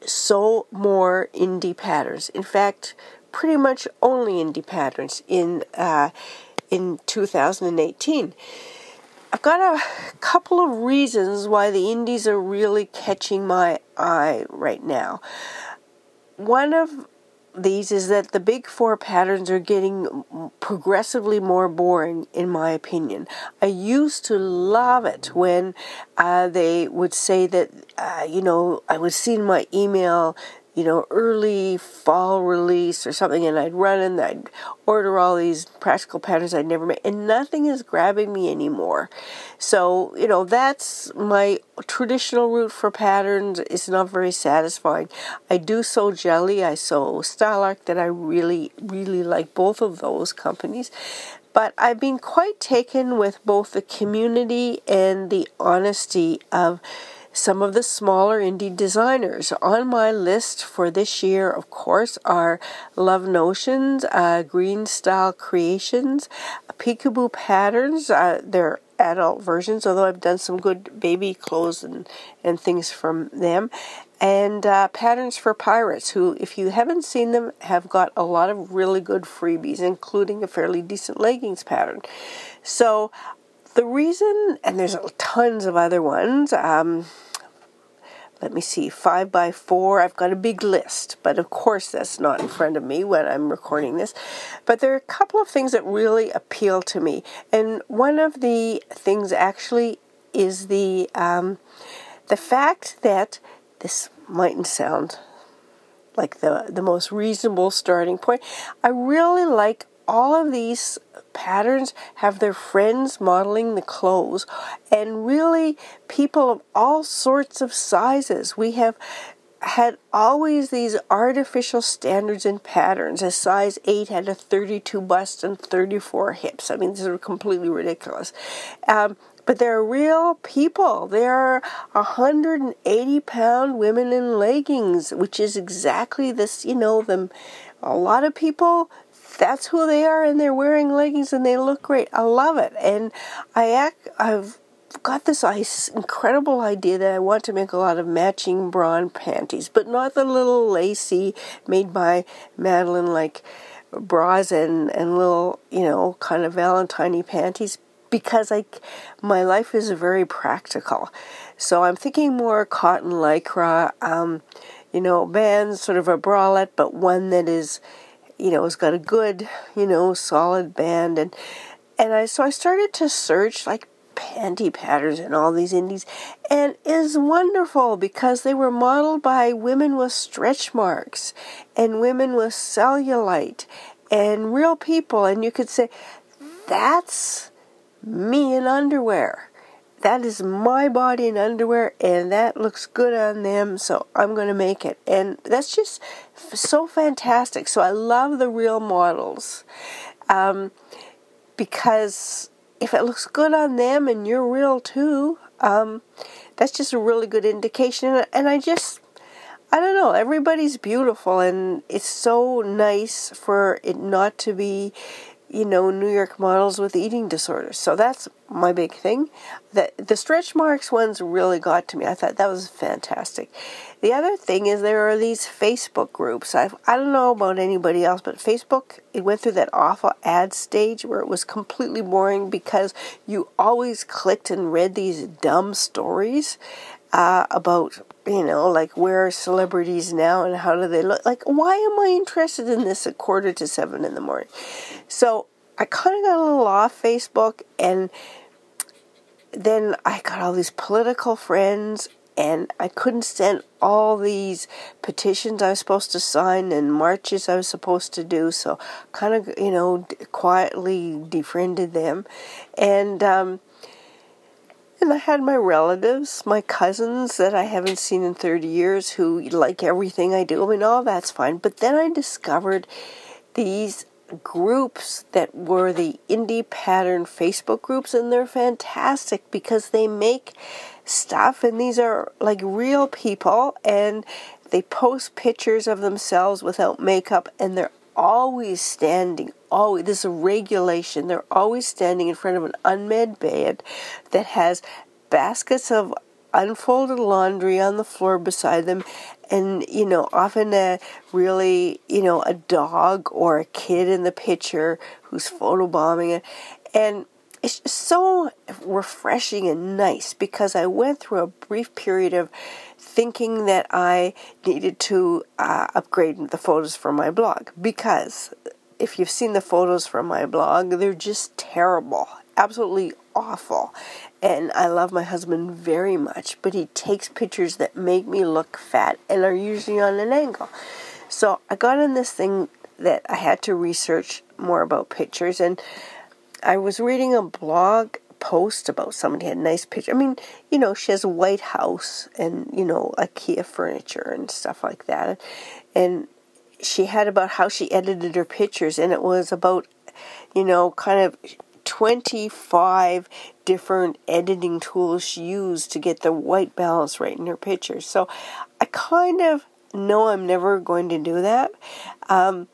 Speaker 7: sew more indie patterns. In fact, pretty much only indie patterns in uh, in 2018. I've got a couple of reasons why the indies are really catching my eye right now. One of these is that the big four patterns are getting progressively more boring, in my opinion. I used to love it when uh, they would say that, uh, you know, I would see in my email you know, early fall release or something, and I'd run and I'd order all these practical patterns I'd never made, and nothing is grabbing me anymore. So, you know, that's my traditional route for patterns. It's not very satisfying. I do sew Jalie, I sew Style Arc that I really, really like both of those companies. But I've been quite taken with both the community and the honesty of some of the smaller indie designers. On my list for this year, of course, are Love Notions, uh, Green Style Creations, Peekaboo Patterns. Uh, they're adult versions, although I've done some good baby clothes and, and things from them. And uh, Patterns for Pirates, who, if you haven't seen them, have got a lot of really good freebies, including a fairly decent leggings pattern. So, the reason, and there's tons of other ones, um, let me see, five by four. I've got a big list, but of course that's not in front of me when I'm recording this. But there are a couple of things that really appeal to me, and one of the things actually is the um, the fact that this mightn't sound like the the most reasonable starting point. I really like all of these patterns have their friends modeling the clothes and really people of all sorts of sizes. We have had always these artificial standards and patterns. A size 8 had a 32 bust and 34 hips. I mean, these are completely ridiculous. Um, but they're real people. They're 180 pound women in leggings, which is exactly this, you know, them. A lot of people, that's who they are, and they're wearing leggings and they look great. I love it. And I act, I've got this incredible idea that I want to make a lot of matching bra and panties, but not the little lacy made by Madeline like bras and, and little, you know, kind of Valentine panties because I, my life is very practical. So I'm thinking more cotton lycra, um, you know, bands, sort of a bralette, but one that is, you know, it's got a good, you know, solid band. And, and I, so I started to search like panty patterns and all these indies. And is wonderful because they were modeled by women with stretch marks and women with cellulite and real people. And you could say that's me in underwear that is my body in underwear and that looks good on them so i'm going to make it and that's just so fantastic so i love the real models um, because if it looks good on them and you're real too, um, that's just a really good indication. And I just, I don't know, everybody's beautiful, and it's so nice for it not to be you know, New York models with eating disorders. So that's my big thing. The, the stretch marks ones really got to me. I thought that was fantastic. The other thing is there are these Facebook groups. I've, I don't know about anybody else, but Facebook, it went through that awful ad stage where it was completely boring because you always clicked and read these dumb stories uh, about you know like where are celebrities now and how do they look? Like why am i interested in this at quarter to seven in the morning? So i kind of got a little off facebook and then i got all these political friends and I couldn't send all these petitions I was supposed to sign and marches I was supposed to do. So, kind of, you know, quietly defriended them, and um, and I had my relatives, my cousins that I haven't seen in 30 years who like everything I do. I mean, all that's fine. But then I discovered these groups that were the indie pattern Facebook groups, and they're fantastic because they make stuff, and these are like real people, and they post pictures of themselves without makeup, and they're always standing, always, this is a regulation, they're always standing in front of an unmade bed that has baskets of unfolded laundry on the floor beside them and you know often a really you know a dog or a kid in the picture who's photobombing it. And it's so refreshing and nice because I went through a brief period of thinking that I needed to uh, upgrade the photos for my blog because if you've seen the photos from my blog, they're just terrible, absolutely awful. And I love my husband very much, but he takes pictures that make me look fat and are usually on an angle. So I got on this thing that I had to research more about pictures, and I was reading a blog post about somebody had nice picture. I mean, you know, she has a white house and, you know, IKEA furniture and stuff like that. And she had about how she edited her pictures, and it was about, you know, kind of 25 different editing tools she used to get the white balance right in her pictures. So I kind of know I'm never going to do that. Um,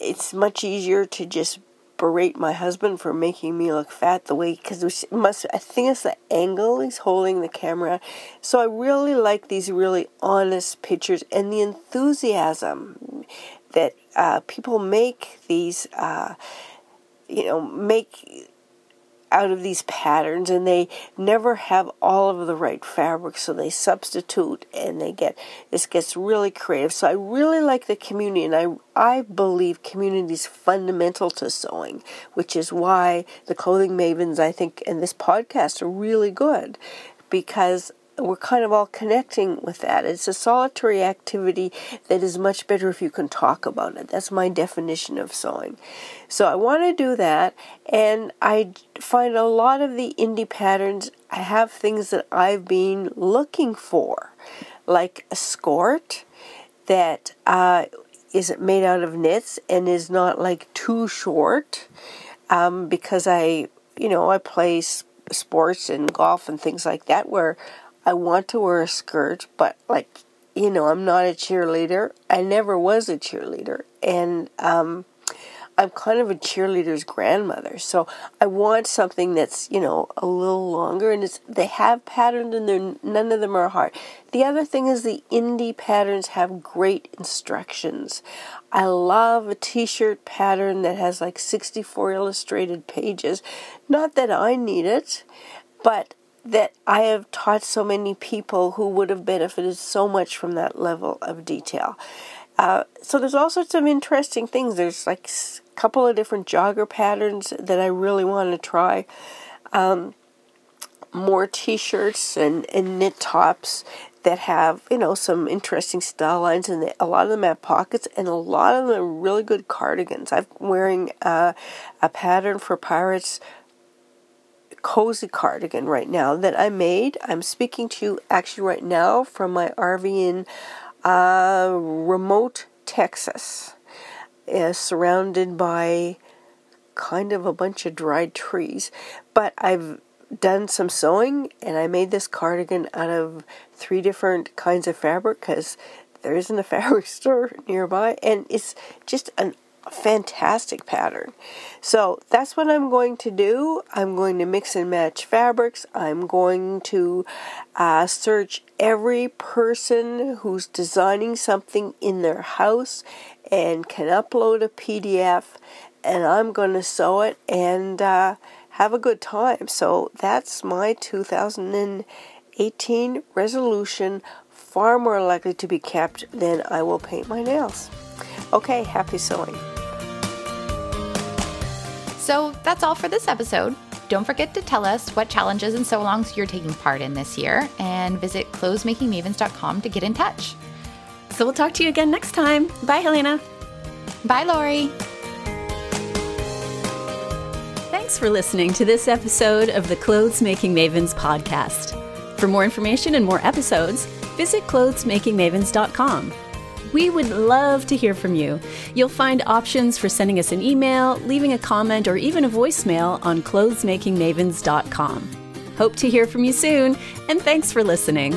Speaker 7: it's much easier to just berate my husband for making me look fat the way because must I think it's the angle he's holding the camera. So I really like these really honest pictures and the enthusiasm that uh, people make these uh, you know make out of these patterns and they never have all of the right fabric so they substitute and they get this gets really creative. So i really like the community and i i believe community is fundamental to sewing which is why the clothing mavens i think and this podcast are really good because we're kind of all connecting with that. It's a solitary activity that is much better if you can talk about it. That's my definition of sewing. So I want to do that, and I find a lot of the indie patterns. I have things that I've been looking for, like a skirt that uh, is made out of knits and is not like too short, um, because I, you know, I play sports and golf and things like that where I want to wear a skirt, but like, you know, I'm not a cheerleader. I never was a cheerleader. And um, I'm kind of a cheerleader's grandmother. So I want something that's, you know, a little longer and it's they have patterns and they're none of them are hard. The other thing is the indie patterns have great instructions. I love a t-shirt pattern that has like 64 illustrated pages. Not that I need it, but that I have taught so many people who would have benefited so much from that level of detail. Uh, so there's all sorts of interesting things. There's like a couple of different jogger patterns that I really want to try. Um, more t-shirts and, and knit tops that have you know some interesting style lines and a lot of them have pockets and a lot of them are really good cardigans. I'm wearing uh, a pattern for Pirates cozy cardigan right now that I made. I'm speaking to you actually right now from my RV in uh, remote Texas, uh, surrounded by kind of a bunch of dried trees. But I've done some sewing and I made this cardigan out of three different kinds of fabric because there isn't a [laughs] fabric store nearby and it's just an fantastic pattern. So that's what I'm going to do. I'm going to mix and match fabrics. I'm going to uh, search every person who's designing something in their house and can upload a PDF, and I'm going to sew it and uh, have a good time. So that's my 2018 resolution. Far more likely to be kept than I will paint my nails. Okay, happy sewing.
Speaker 2: So that's all for this episode. Don't forget to tell us what challenges and sew alongs you're taking part in this year and visit clothesmakingmavens.com to get in touch.
Speaker 1: So we'll talk to you again next time. Bye, Helena.
Speaker 2: Bye, Lori.
Speaker 1: Thanks for listening to this episode of the Clothes Making Mavens podcast. For more information and more episodes, visit clothesmakingmavens.com. We would love to hear from you. You'll find options for sending us an email, leaving a comment, or even a voicemail on clothesmakingmavens.com. Hope to hear from you soon, and thanks for listening.